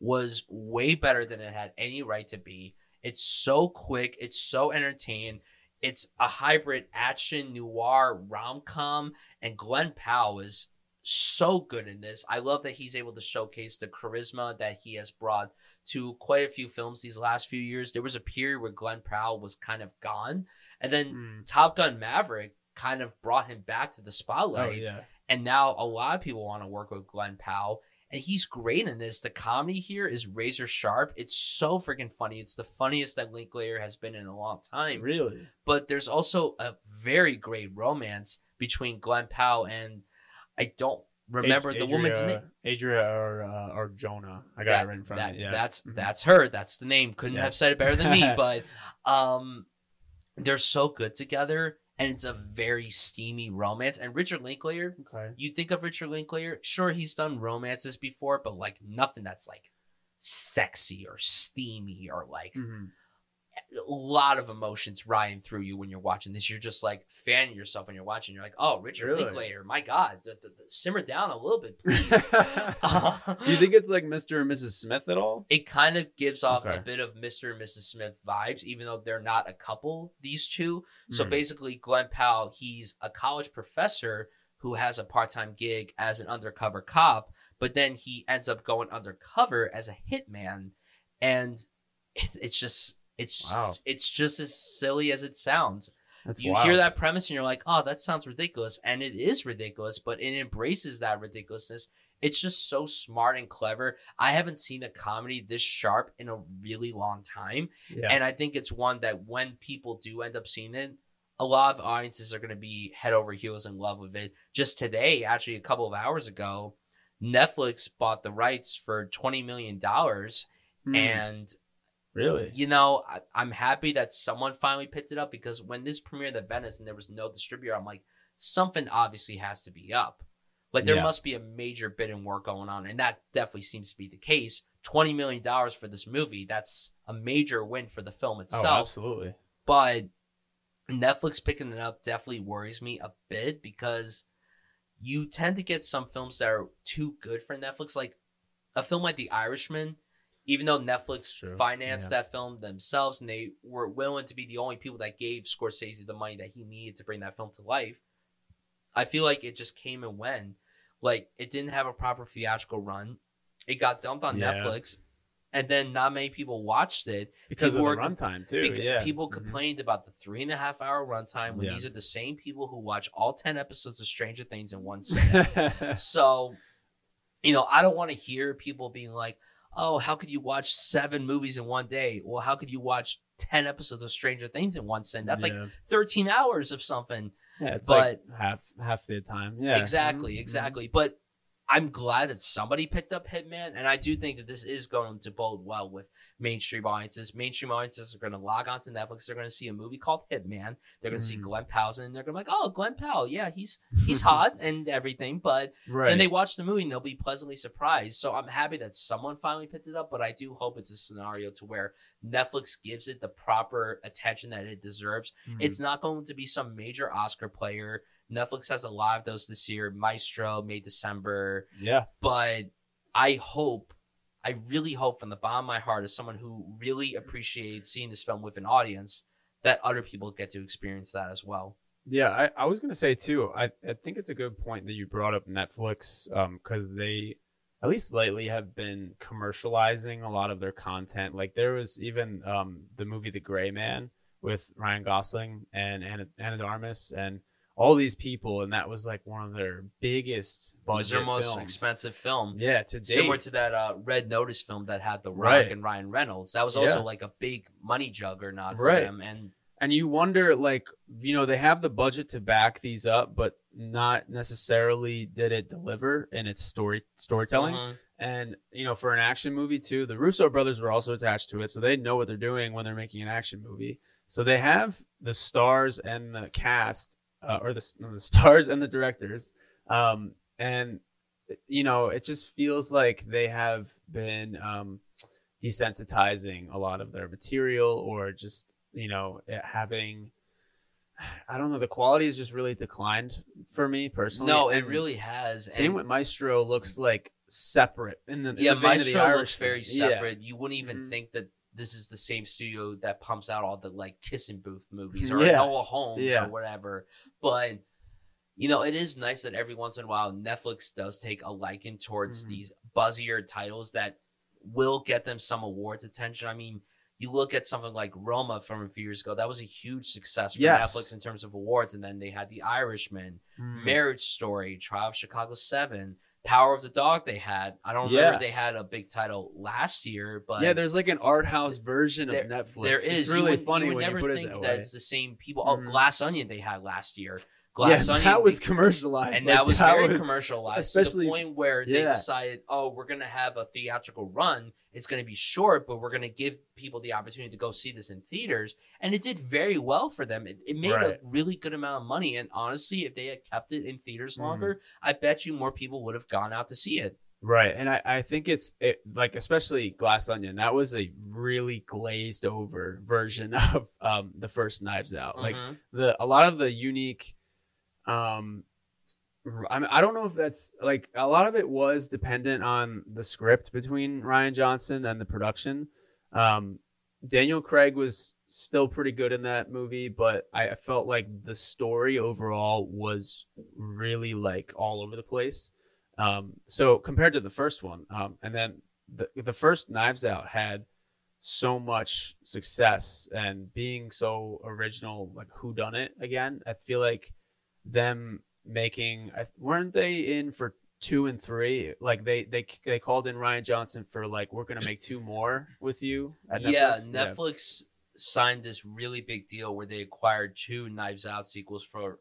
was way better than it had any right to be. It's so quick, it's so entertaining. It's a hybrid action noir rom com, and Glen Powell is so good in this. I love that he's able to showcase the charisma that he has brought to quite a few films these last few years. There was a period where Glen Powell was kind of gone, and then Mm. Top Gun Maverick kind of brought him back to the spotlight. Oh yeah. And now a lot of people want to work with Glen Powell. And he's great in this. The comedy here is razor sharp. It's so freaking funny. It's the funniest that Linklater has been in a long time. Really. But there's also a very great romance between Glen Powell and I don't remember Ad- the woman's name. Adria or uh, Arjona. I got That- it right in front that- of me. Yeah. That's Mhm. that's her. That's the name. Couldn't Yeah. have said it better than me. but um, they're so good together, and it's a very steamy romance. And Richard Linklater, okay. you think of Richard Linklater, sure he's done romances before, but like nothing that's like sexy or steamy or like Mhm. A lot of emotions riding through you when you're watching this. You're just like fanning yourself when you're watching. You're like, oh, Richard Really? Linklater, my God, d- d- d- simmer down a little bit, please. Do you think it's like Mr. and Mrs. Smith at all? it kind of gives off Okay. a bit of Mr. and Mrs. Smith vibes, even though they're not a couple, these two. So Mhm. basically, Glen Powell, he's a college professor who has a part-time gig as an undercover cop, but then he ends up going undercover as a hitman, and it's just it's Wow. it's just as silly as it sounds. That's you wild. hear that premise and you're like, oh, that sounds ridiculous, and it is ridiculous, but it embraces that ridiculousness. It's just so smart and clever. I haven't seen a comedy this sharp in a really long time. Yeah. And I think it's one that when people do end up seeing it, a lot of audiences are going to be head over heels in love with it. Just today, actually, a couple of hours ago, Netflix bought the rights for $20 million. Hmm, And, really? you know, I, I'm happy that someone finally picked it up because when this premiered at Venice and there was no distributor, I'm like, something obviously has to be up. Like, there Yeah. must be a major bit and work going on. And that definitely seems to be the case. $20 million for this movie, that's a major win for the film itself. Oh, itself absolutely. but Netflix picking it up definitely worries me a bit because you tend to get some films that are too good for Netflix. Like a film like The Irishman, even though Netflix financed yeah. that film themselves and they were willing to be the only people that gave Scorsese the money that he needed to bring that film to life, I feel like it just came and went. Like it didn't have a proper theatrical run. It got dumped on Yeah. Netflix, and then not many people watched it. Because People of the runtime too. Yeah. People Mhm. complained about the three and a half hour runtime when Yeah. these are the same people who watch all 10 episodes of Stranger Things in one sitting. so, you know, I don't want to hear people being like, oh, how could you watch seven movies in one day? Well, how could you watch 10 episodes of Stranger Things in one sitting? That's like 13 hours of something. yeah, it's but- like half half the time. Yeah. Exactly, Mhm. exactly. But I'm glad that somebody picked up Hitman, and I do think that this is going to bode well with mainstream audiences. Mainstream audiences are going to log on to Netflix. They're going to see a movie called Hitman. They're going to see Mhm. Glen Powell, and they're going to be like, "Oh, Glen Powell, yeah, he's he's hot and everything." But Right. and they watch the movie, and they'll be pleasantly surprised. So I'm happy that someone finally picked it up. But I do hope it's a scenario to where Netflix gives it the proper attention that it deserves. Mhm. It's not going to be some major Oscar player. Netflix has a lot of those this year. Maestro, May December. yeah. But I hope, I really hope from the bottom of my heart, as someone who really appreciates seeing this film with an audience, that other people get to experience that as well. Yeah, I, I was gonna say too. I, I think it's a good point that you brought up Netflix, because they, at least lately, have been commercializing a lot of their content. Like there was even um, the movie The Gray Man with Ryan Gosling and Ana, Ana de Armas and all these people, and that was like one of their biggest was their most films. expensive film. Yeah, to date. Similar to that uh, Red Notice film that had The Rock Right. and Ryan Reynolds. That was also Yeah. like a big money juggernaut for Right. them. And and you wonder like you know they have the budget to back these up but not necessarily did it deliver in its story storytelling Mhm. and you know for an action movie too the russo brothers were also attached to it so they know what they're doing when they're making an action movie so they have the stars and the cast uh, or the, the stars and the directors um, and you know it just feels like they have been um, desensitizing a lot of their material or just you know it having i don't know the quality has just really declined for me personally no, it And really has. same and- with maestro looks like separate in the in yeah, the Maestro looks very Yeah. separate. You wouldn't even Mhm. think that this is the same studio that pumps out all the like kissing booth movies or Yeah. Enola Holmes Yeah. or whatever. But you know, it is nice that every once in a while Netflix does take a liking towards Mhm. these buzzier titles that will get them some awards attention. I mean, you look at something like Roma from a few years ago, that was a huge success for Yes. Netflix in terms of awards. And then they had The Irishman, Mm. Marriage Story, Trial of Chicago 7, Power of the Dog they had. I don't remember Yeah. they had a big title last year, but yeah there's like an art house version there- of netflix there is. it's You really would- funny you would when never you put think it that, that it's the same people. Oh, Mhm. Glass Onion they had last year. yeah, Glass Onion that was commercialized and Like, that was very was- commercialized especially- to the point where they decided, oh, we're gonna have a theatrical run. It's gonna be short, but we're gonna give people the opportunity to go see this in theaters, and it did very well for them. It, it made a really good amount of money, and honestly, if they had kept it in theaters Mhm. longer, I bet you more people would have gone out to see it. Right, and I, I think it's it, like especially Glass Onion. That was a really glazed over version of um, the first Knives Out. Like Mhm. the a lot of the unique, um, I mean, I don't know if that's like a lot of it was dependent on the script between Rian Johnson and the production. Um, Daniel Craig was still pretty good in that movie, but I felt like the story overall was really like all over the place. Um, so compared to the first one, um, and then the the first Knives Out had so much success and being so original, like who done it again. I feel like them making weren't they in for two and three? Like they they they called in Rian Johnson for like we're gonna make two more with you. At yeah, Netflix? Netflix signed this really big deal where they acquired two Knives Out sequels for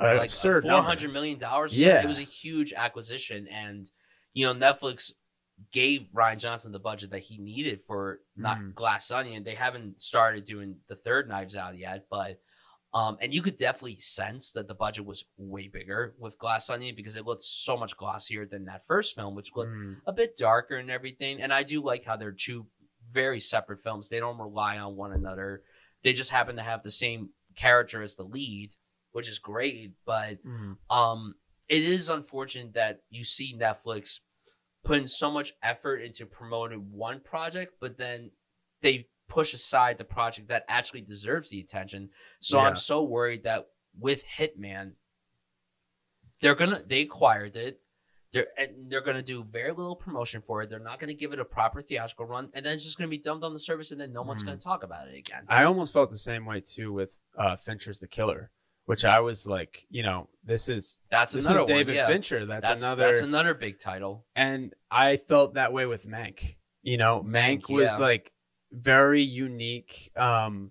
Uh, like absurd four number. hundred million dollars. Yeah. it was a huge acquisition, and you know Netflix gave Rian Johnson the budget that he needed for not Mhm. Glass Onion. They haven't started doing the third Knives Out yet, but um, and you could definitely sense that the budget was way bigger with Glass Onion because it looked so much glossier than that first film, which looked Mm. a bit darker and everything. And I do like how they're two very separate films. They don't rely on one another. They just happen to have the same character as the lead, which is great. But Mm. um, it is unfortunate that you see Netflix putting so much effort into promoting one project, but then they push aside the project that actually deserves the attention. So Yeah. I'm so worried that with Hitman, they're gonna they acquired it. They're and they're gonna do very little promotion for it. They're not gonna give it a proper theatrical run, and then it's just gonna be dumped on the service, and then no one's Mhm. gonna talk about it again. I almost felt the same way too with uh, Fincher's The Killer, which I was like, you know, this is That's this another is David. Yeah. Fincher. That's, That's another, That's another big title. and I felt that way with Mank. You know, Mank, Mank, was yeah. like very unique. Um,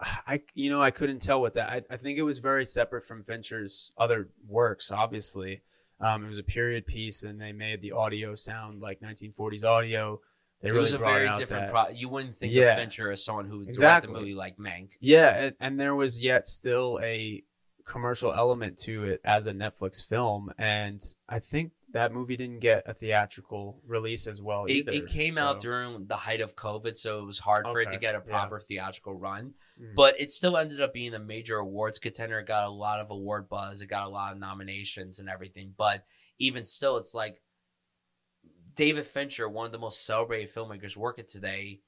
I you know I couldn't tell what that. I, I think it was very separate from Fincher's other works. Obviously, um, it was a period piece, and they made the audio sound like 1940s audio. They it really was a very different pro. You wouldn't think Yeah. of Fincher as someone who Exactly. a movie like Mank. Yeah, and, and there was yet still a commercial element to it as a Netflix film, and I think that movie didn't get a theatrical release as well It, either. it came out during the height of COVID, so it was hard for it to get a yeah. proper theatrical run. Mm. But it still ended up being a major awards contender. It got a lot of award buzz. It got a lot of nominations and everything. But even still, it's like David Fincher, one of the most celebrated filmmakers working today.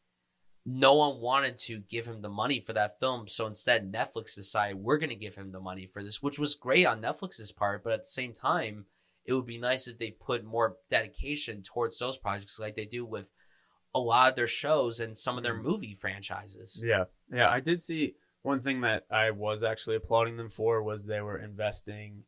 No one wanted to give him the money for that film, so instead Netflix decided we're going to give him the money for this, which was great on Netflix's part. But at the same time, it would be nice if they put more dedication towards those projects, like they do with a lot of their shows and some of their Mhm. movie franchises. Yeah, yeah. I did see one thing that I was actually applauding them for was they were investing.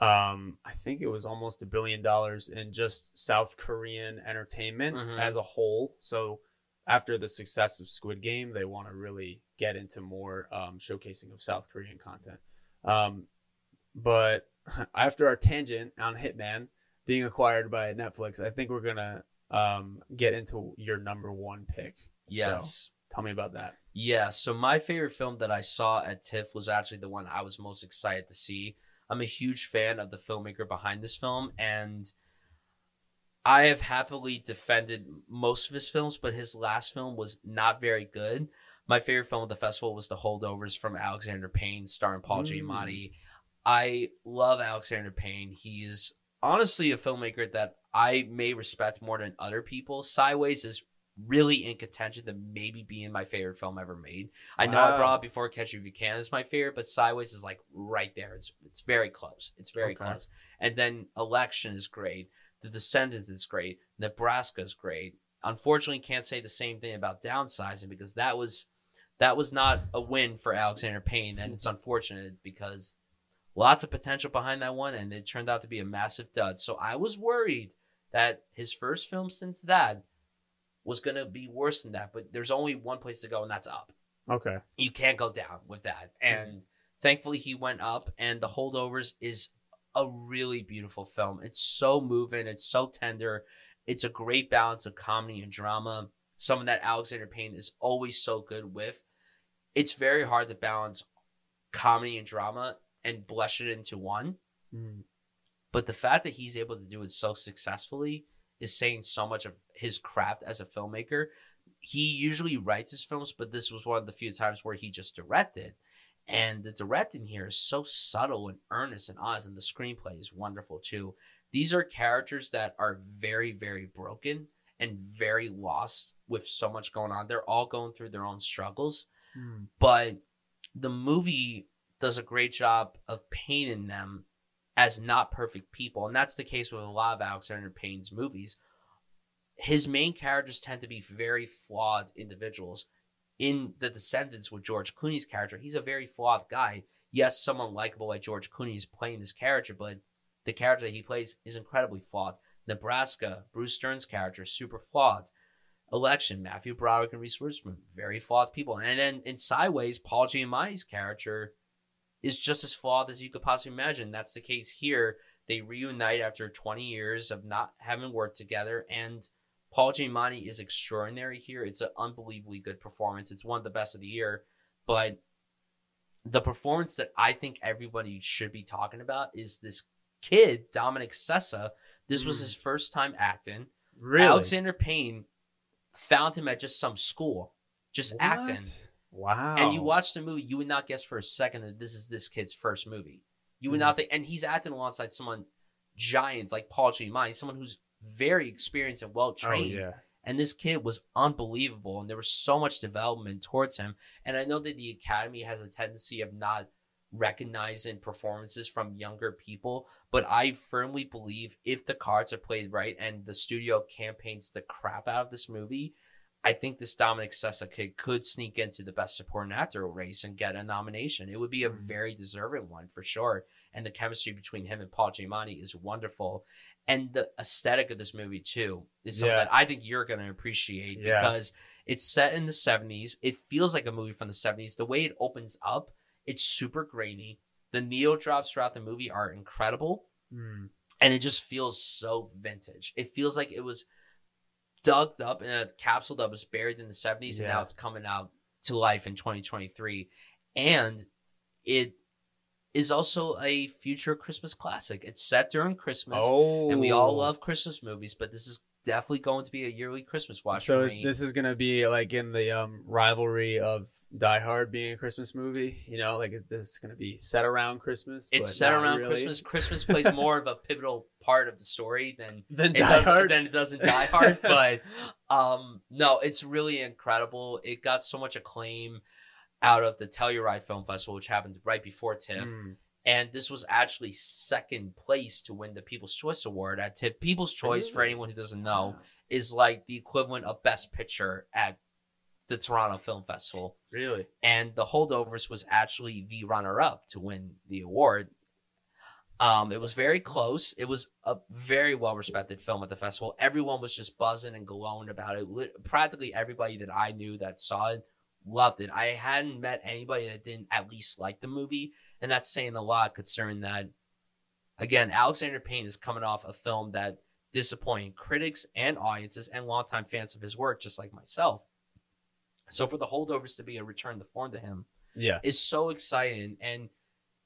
Um, I think it was almost a billion dollars in just South Korean entertainment Mhm. as a whole. So after the success of Squid Game, they want to really get into more um, showcasing of South Korean content. Um, but after our tangent on Hitman being acquired by Netflix, I think we're gonna um, get into your number one pick. Yes. So tell me about that. Yeah, so my favorite film that I saw at TIFF was actually the one I was most excited to see. I'm a huge fan of the filmmaker behind this film, and I have happily defended most of his films, but his last film was not very good. My favorite film of the festival was The Holdovers from Alexander Payne, starring Paul Mm. Giamatti. I love Alexander Payne. He is honestly a filmmaker that I may respect more than other people. Sideways is really in contention to maybe being my favorite film ever made. I know I brought up before Catch You If You Can is my favorite, but Sideways is like right there. It's it's very close. It's very Okay. close. And then Election is great. The Descendants is great. Nebraska is great. Unfortunately, can't say the same thing about Downsizing because that was that was not a win for Alexander Payne, and it's unfortunate because lots of potential behind that one, and it turned out to be a massive dud. So I was worried that his first film since that was going to be worse than that, but there's only one place to go, and that's up. Okay. You can't go down with that. Mm-hmm. And thankfully, he went up, and The Holdovers is a really beautiful film. It's so moving, it's so tender, it's a great balance of comedy and drama. Something that Alexander Payne is always so good with. It's very hard to balance comedy and drama and blush it into one. Mm. But the fact that he's able to do it so successfully is saying so much of his craft as a filmmaker. He usually writes his films, but this was one of the few times where he just directed. And the directing here is so subtle and earnest and honest, and the screenplay is wonderful too. These are characters that are very, very broken, and very lost with so much going on. They're all going through their own struggles, Hmm. but the movie does a great job of painting them as not perfect people, and that's the case with a lot of Alexander Payne's movies. His main characters tend to be very flawed individuals. In The Descendants with George Clooney's character, he's a very flawed guy. Yes, someone likable like George Clooney is playing this character, but the character that he plays is incredibly flawed. Nebraska, Bruce Dern's character, super flawed. Election, Matthew Broderick and Reese Witherspoon, very flawed people. And then in Sideways, Paul Giamatti's character is just as flawed as you could possibly imagine. That's the case here. They reunite after 20 years of not having worked together, and Paul Giamatti is extraordinary here. It's an unbelievably good performance. It's one of the best of the year, but the performance that I think everybody should be talking about is this kid, Dominic Sessa. This was Mm. his first time acting. Really? Alexander Payne found him at just some school, just acting. Wow. And you watch the movie, you would not guess for a second that this is this kid's first movie. You would Mhm. not think, and he's acting alongside someone giants like Paul Giamatti, someone who's very experienced and well trained. Oh trained. yeah. And this kid was unbelievable, and there was so much development towards him. And I know that the Academy has a tendency of not recognizing performances from younger people, but I firmly believe if the cards are played right and the studio campaigns the crap out of this movie, I think this Dominic Sessa kid could sneak into the best supporting actor race and get a nomination. It would be a Mhm. very deserving one for sure. And the chemistry between him and Paul Giamatti is wonderful. And the aesthetic of this movie too is something Yeah. that I think you're gonna appreciate Yeah. because it's set in the 70s. It feels like a movie from the 70s. The way it opens up, it's super grainy. The needle drops throughout the movie are incredible Hmm. and it just feels so vintage. It feels like it was dug up in a capsule that was buried in the 70s and now it's coming out to life in 2023. And it is also a future Christmas classic. It's set during Christmas Oh. and we all oh. love Christmas movies, but this is definitely going to be a yearly Christmas watch So is- this is gonna be like in the um, rivalry of Die Hard being a Christmas movie. You know, like this is gonna be set around Christmas? it's set around really? Christmas. Christmas plays more of a pivotal part of the story than Then it Die does Hard. than it does in Die Hard. but um, no, it's really incredible. It got so much acclaim out of the Telluride Film Festival, which happened right before TIFF. Mm. And this was actually second place to win the People's Choice Award at TIFF. People's Choice, for anyone who doesn't know, is like the equivalent of Best Picture at the Toronto Film Festival. Really? And The Holdovers was actually the runner up to win the award. Um, it was very close. It was a very well respected film at the festival. Everyone was just buzzing and glowing about it. Practically everybody that I knew that saw it loved it. I hadn't met anybody that didn't at least like the movie, and that's saying a lot concerning that. Again, Alexander Payne is coming off a film that disappointed critics and audiences and longtime fans of his work, just like myself. So for the holdovers to be a return to form to him Yeah. is so exciting, and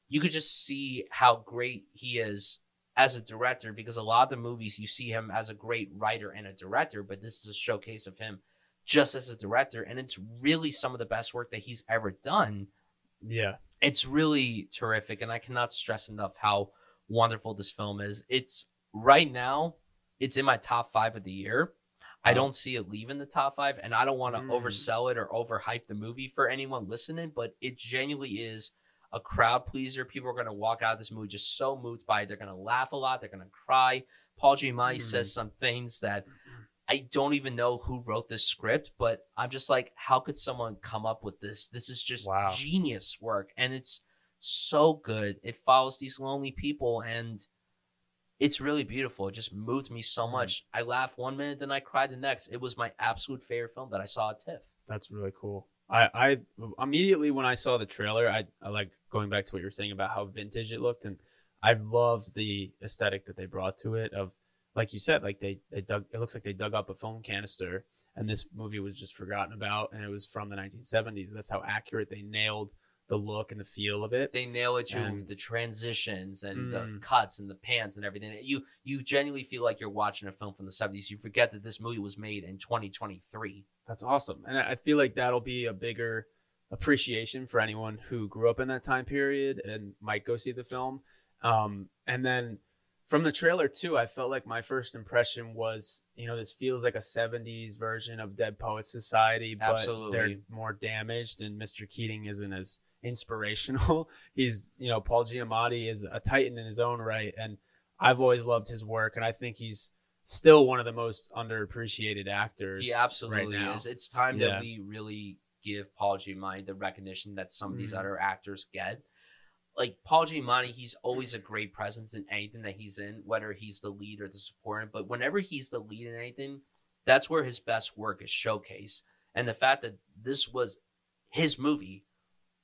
you could just see how great he is as a director. Because a lot of the movies you see him as a great writer and a director, but this is a showcase of him just as a director, and it's really some of the best work that he's ever done Yeah. It's really terrific and i cannot stress enough how wonderful this film is. It's right now it's in my top five of the year. I don't see it leaving the top five and i don't want to Mm. oversell it or overhype the movie for anyone listening but it genuinely is a crowd pleaser. People are going to walk out of this movie just so moved by it. They're going to laugh a lot. They're going to cry. Paul giamatti Mm. says some things that I don't even know who wrote this script, but I'm just like, how could someone come up with this? This is just Wow. genius work, and it's so good. It follows these lonely people, and it's really beautiful. It just moved me so Mhm. much. I laughed one minute, then I cried the next. It was my absolute favorite film that I saw at TIFF. That's really cool. I, I immediately when I saw the trailer, I, I like going back to what you were saying about how vintage it looked, and I loved the aesthetic that they brought to it. Of like you said, like they they dug. It looks like they dug up a film canister, and this movie was just forgotten about, and it was from the 1970s. That's how accurate they nailed the look and the feel of it. They nail it to And- the transitions and the Mm. cuts and the pans and everything. You you genuinely feel like you're watching a film from the 70s. You forget that this movie was made in 2023. That's awesome. And I I feel like that'll be a bigger appreciation for anyone who grew up in that time period and might go see the film. Um, and then from the trailer too, I felt like my first impression was, you know, this feels like a '70s version of Dead Poet Society, but Absolutely. they're more damaged, and Mr. Keating isn't as inspirational. He's, you know, Paul Giamatti is a titan in his own right, and I've always loved his work, and I think he's still one of the most underappreciated actors. He absolutely right is. It's time Yeah. that we really give Paul Giamatti the recognition that some of these Mhm. other actors get. Like Paul Giamatti, he's always a great presence in anything that he's in, whether he's the lead or the supporting. But whenever he's the lead in anything, that's where his best work is showcased. And the fact that this was his movie,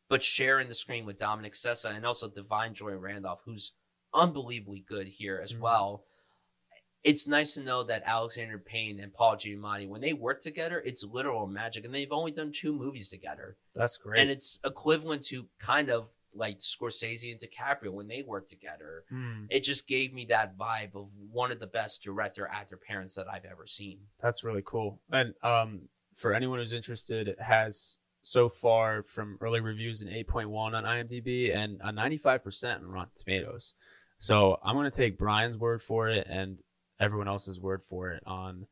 but sharing the screen with Dominic Sessa and also Da'Vine Joy Randolph, who's unbelievably good here as Mhm. well. It's nice to know that Alexander Payne and Paul Giamatti, when they work together, it's literal magic. And they've only done two movies together. That's great. And it's equivalent to kind of like Scorsese and DiCaprio when they work together. Hmm, It just gave me that vibe of one of the best director actor parents that I've ever seen. that's really cool. And um, for anyone who's interested, it has so far from early reviews an 8.1 on IMDb and a 95% on Rotten Tomatoes. So I'm going to take Bryan's word for it and everyone else's word for it on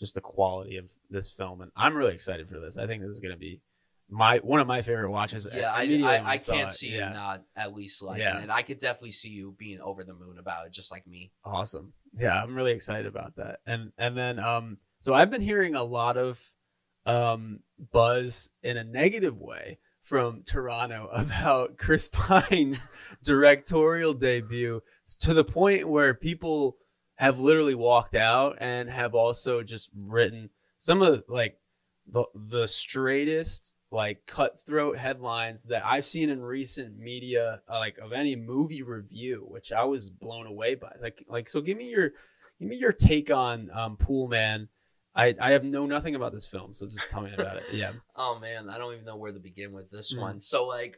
just the quality of this film. And I'm really excited for this. I think this is going to be my one of my favorite watches. Yeah, I, I, I can't it. see you not at least liking Yeah. it. I could definitely see you being over the moon about it, just like me. Awesome. Yeah, I'm really excited about that. And and then um so I've been hearing a lot of um buzz in a negative way from Toronto about Chris Pine's directorial debut to the point where people have literally walked out and have also just written some of like the the straightest like cutthroat headlines that I've seen in recent media uh, like of any movie review which I was blown away by like like so give me your give me your take on um Pool Man I I have know nothing about this film so just tell me about it yeah Oh man, I don't even know where to begin with this Mm. one. So like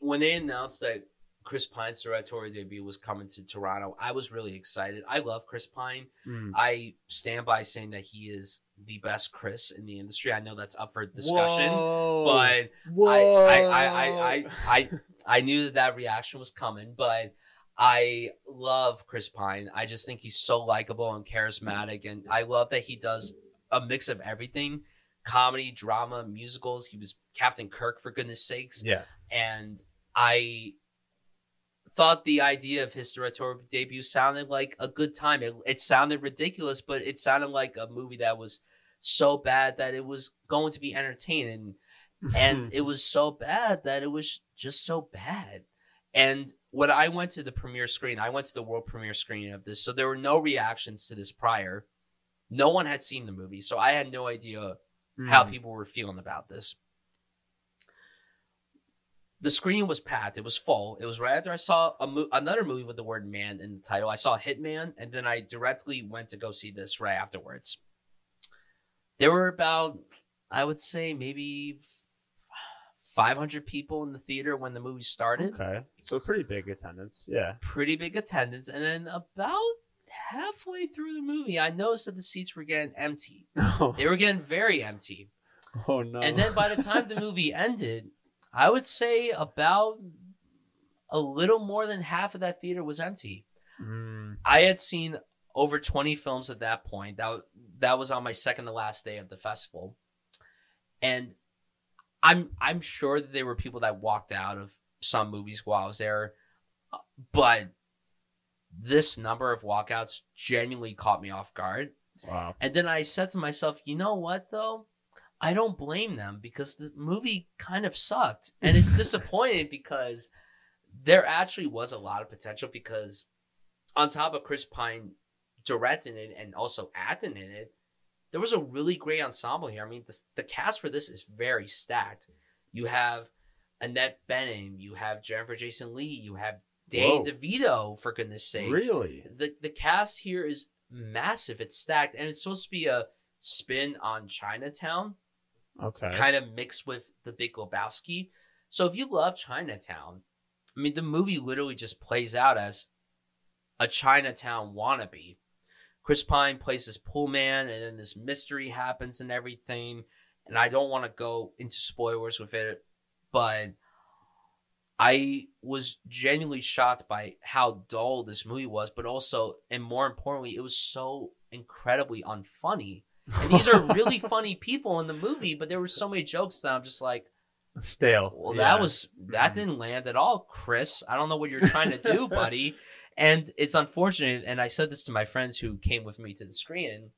when they announced that Chris Pine's directorial debut was coming to Toronto, I was really excited. I love Chris Pine. Mm. I stand by saying that he is the best Chris in the industry. I know that's up for discussion, but I, I, I, I, I, I, I knew that that reaction was coming, but I love Chris Pine. I just think he's so likable and charismatic, and I love that he does a mix of everything: comedy, drama, musicals. He was Captain Kirk for goodness sakes, yeah and I thought the idea of his directorial debut sounded like a good time. It, it sounded ridiculous, but it sounded like a movie that was so bad that it was going to be entertaining and it was so bad that it was just so bad. And when I went to the premiere screen, I went to the world premiere screening of this, so there were no reactions to this prior. No one had seen the movie, so I had no idea how Mm. people were feeling about this. The screen was packed; it was full. It was right after I saw a mo- another movie with the word "man" in the title. I saw Hitman, and then I directly went to go see this right afterwards. There were about, I would say, maybe 500 people in the theater when the movie started. okay so pretty big attendance yeah Pretty big attendance. And then about halfway through the movie, I noticed that the seats were getting empty. Oh. They were getting very empty. oh no And then by the time the movie ended, I would say about a little more than half of that theater was empty. Mm. I had seen over 20 films at that point. That that was on my second to last day of the festival. And I'm I'm sure that there were people that walked out of some movies while I was there, uh, but this number of walkouts genuinely caught me off guard. wow And then I said to myself, you know what though? I don't blame them because the movie kind of sucked. And it's disappointing because there actually was a lot of potential because on top of Chris Pine directing it and also acting in it, there was a really great ensemble here. I mean, the, the cast for this is very stacked. You have Annette Bening, you have Jennifer Jason Lee, you have Danny Whoa. DeVito, for goodness sake. really the the cast here is massive. It's stacked, and it's supposed to be a spin on Chinatown, okay kind of mixed with The Big Lebowski. So if you love Chinatown, I mean, the movie literally just plays out as a Chinatown wannabe. Chris Pine plays this pool man, and then this mystery happens and everything. And I don't want to go into spoilers with it, but I was genuinely shocked by how dull this movie was, but also, and more importantly, it was so incredibly unfunny. And these are really funny people in the movie, but there were so many jokes that I'm just like, Stale. well, Yeah. that was that Mhm. didn't land at all, Chris. I don't know what you're trying to do, buddy. And it's unfortunate. And I said this to my friends who came with me to the screening.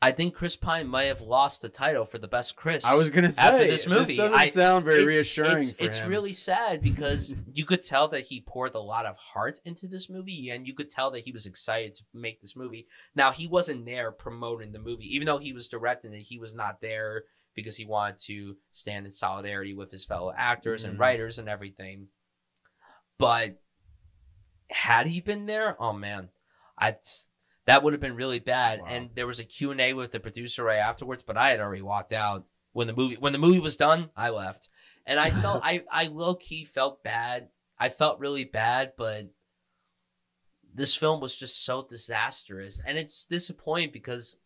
I think Chris Pine might have lost the title for the best Chris. I was gonna say after this movie, doesn't I- sound very it- reassuring. It's, for it's really sad because you could tell that he poured a lot of heart into this movie, and you could tell that he was excited to make this movie. Now he wasn't there promoting the movie, even though he was directing it. He was not there because he wanted to stand in solidarity with his fellow actors and Mhm. writers and everything. But had he been there, oh man, I that would have been really bad. Wow. And there was a Q and A with the producer right afterwards, but I had already walked out when the movie when the movie was done. I left, and I felt I I low key felt bad. I felt really bad, but this film was just so disastrous, and it's disappointing because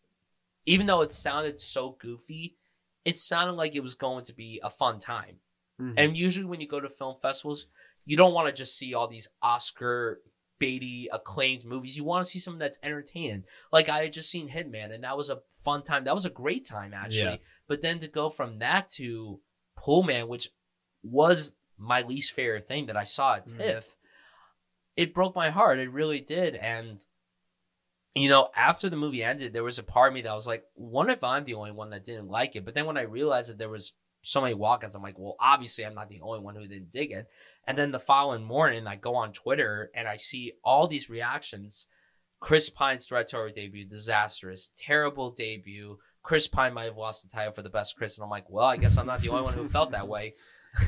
even though it sounded so goofy, it sounded like it was going to be a fun time. Mhm. And usually when you go to film festivals, you don't want to just see all these Oscar baity acclaimed movies. You want to see something that's entertaining. Like I had just seen Hitman and that was a fun time. That was a great time actually. Yeah. But then to go from that to Pool Man, which was my least favorite thing that I saw at Mhm. TIFF, it broke my heart. It really did. And you know, after the movie ended, there was a part of me that was like, wonder if I'm the only one that didn't like it. But then when I realized that there was so many walk-ins, I'm like, well, obviously I'm not the only one who didn't dig it. And then the following morning, I go on Twitter and I see all these reactions. Chris Pine's directorial debut, disastrous, terrible debut. Chris Pine might have lost the title for the best Chris, and I'm like, well, I guess I'm not the only one who felt that way.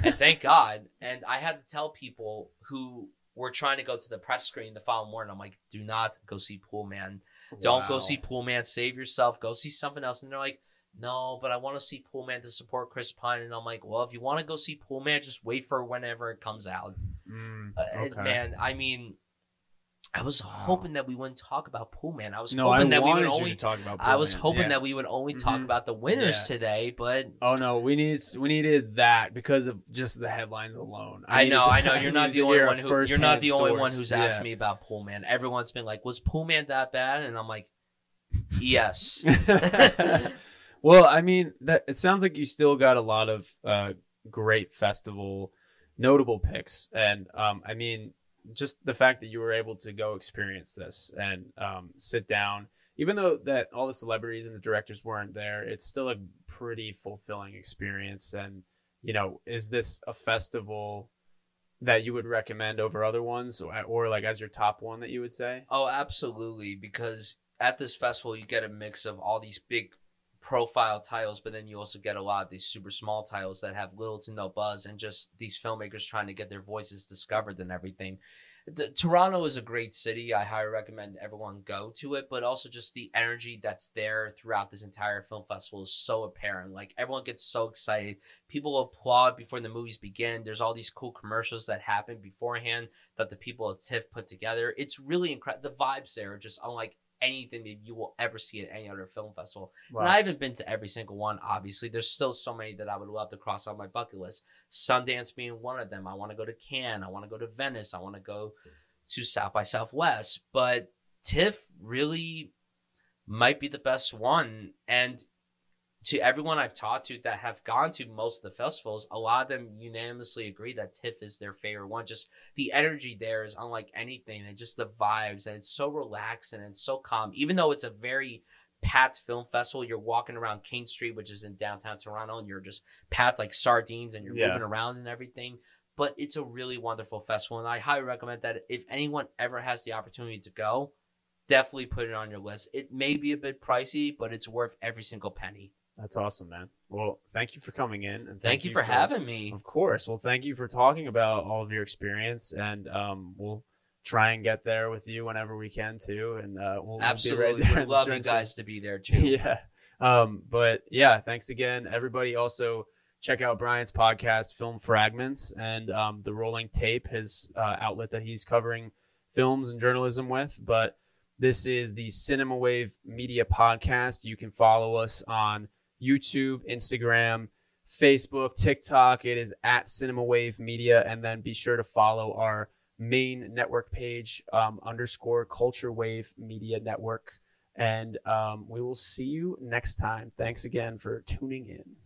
And thank God. And I had to tell people who were trying to go to the press screen the following morning, I'm like, do not go see Pool Man. Don't go see Pool Man. Save yourself. Go see something else. And they're like, no, but I want to see Pool Man to support Chris Pine. And I'm like, well, if you want to go see Pool Man, just wait for whenever it comes out. Mm, Uh. Man, I mean, I was hoping that we wouldn't talk about Pool Man. I was No, I hoping that we would only. talk about. I was Pool Man. hoping Yeah. that we would only talk Mhm. about the winners Yeah. today, but Oh no, we need we needed that because of just the headlines alone. I, needed know, to- I know. You're not the only one who you're not the only one who's asked Yeah. me about Pool Man. Everyone's been like, "Was Pool Man that bad?" And I'm like, "Yes." well, I mean, that it sounds like you still got a lot of uh, great festival notable picks, and um, I mean, just the fact that you were able to go experience this and um, sit down, even though that all the celebrities and the directors weren't there, it's still a pretty fulfilling experience. And you know, is this a festival? That you would recommend over other ones, or, or like as your top one that you would say? Oh, absolutely. Because at this festival, you get a mix of all these big profile titles, but then you also get a lot of these super small titles that have little to no buzz and just these filmmakers trying to get their voices discovered and everything. Toronto is a great city. I highly recommend everyone go to it, but also just the energy that's there throughout this entire film festival is so apparent. Like everyone gets so excited. People applaud before the movies begin. There's all these cool commercials that happen beforehand that the people at TIFF put together. It's really incredible. The vibes there are just unlike anything that you will ever see at any other film festival. And I haven't been to every single one, obviously. There's still so many that I would love to cross on my bucket list. Sundance being one of them. I want to go to Cannes. I want to go to Venice. I want to go to South by Southwest. But TIFF really might be the best one. And to everyone I've talked to that have gone to most of the festivals, a lot of them unanimously agree that TIFF is their favorite one. Just the energy there is unlike anything, and just the vibes, and it's so relaxed and it's so calm. Even though it's a very packed film festival, you're walking around King Street, which is in downtown Toronto, and you're just packed like sardines, and you're Yeah. moving around and everything. But it's a really wonderful festival, and I highly recommend that if anyone ever has the opportunity to go, definitely put it on your list. It may be a bit pricey, but it's worth every single penny. That's awesome, man. Well, thank you for coming in, and Thank, you for, having me. Of course. Well, thank you for talking about all of your experience, and um, we'll try and get there with you whenever we can too, and uh, we'll, Absolutely, right would love you guys to be there too. yeah. Um, but yeah, thanks again, everybody. Also, check out Bryan's podcast, Film Fragments, and um, the Rolling Tape, his uh, outlet that he's covering films and journalism with. But this is the Cinema Wave Media Podcast. You can follow us on YouTube, Instagram, Facebook, TikTok. It is at Cinema Wave Media, and then be sure to follow our main network page um, underscore Culture Wave Media Network. And um, we will see you next time. Thanks again for tuning in.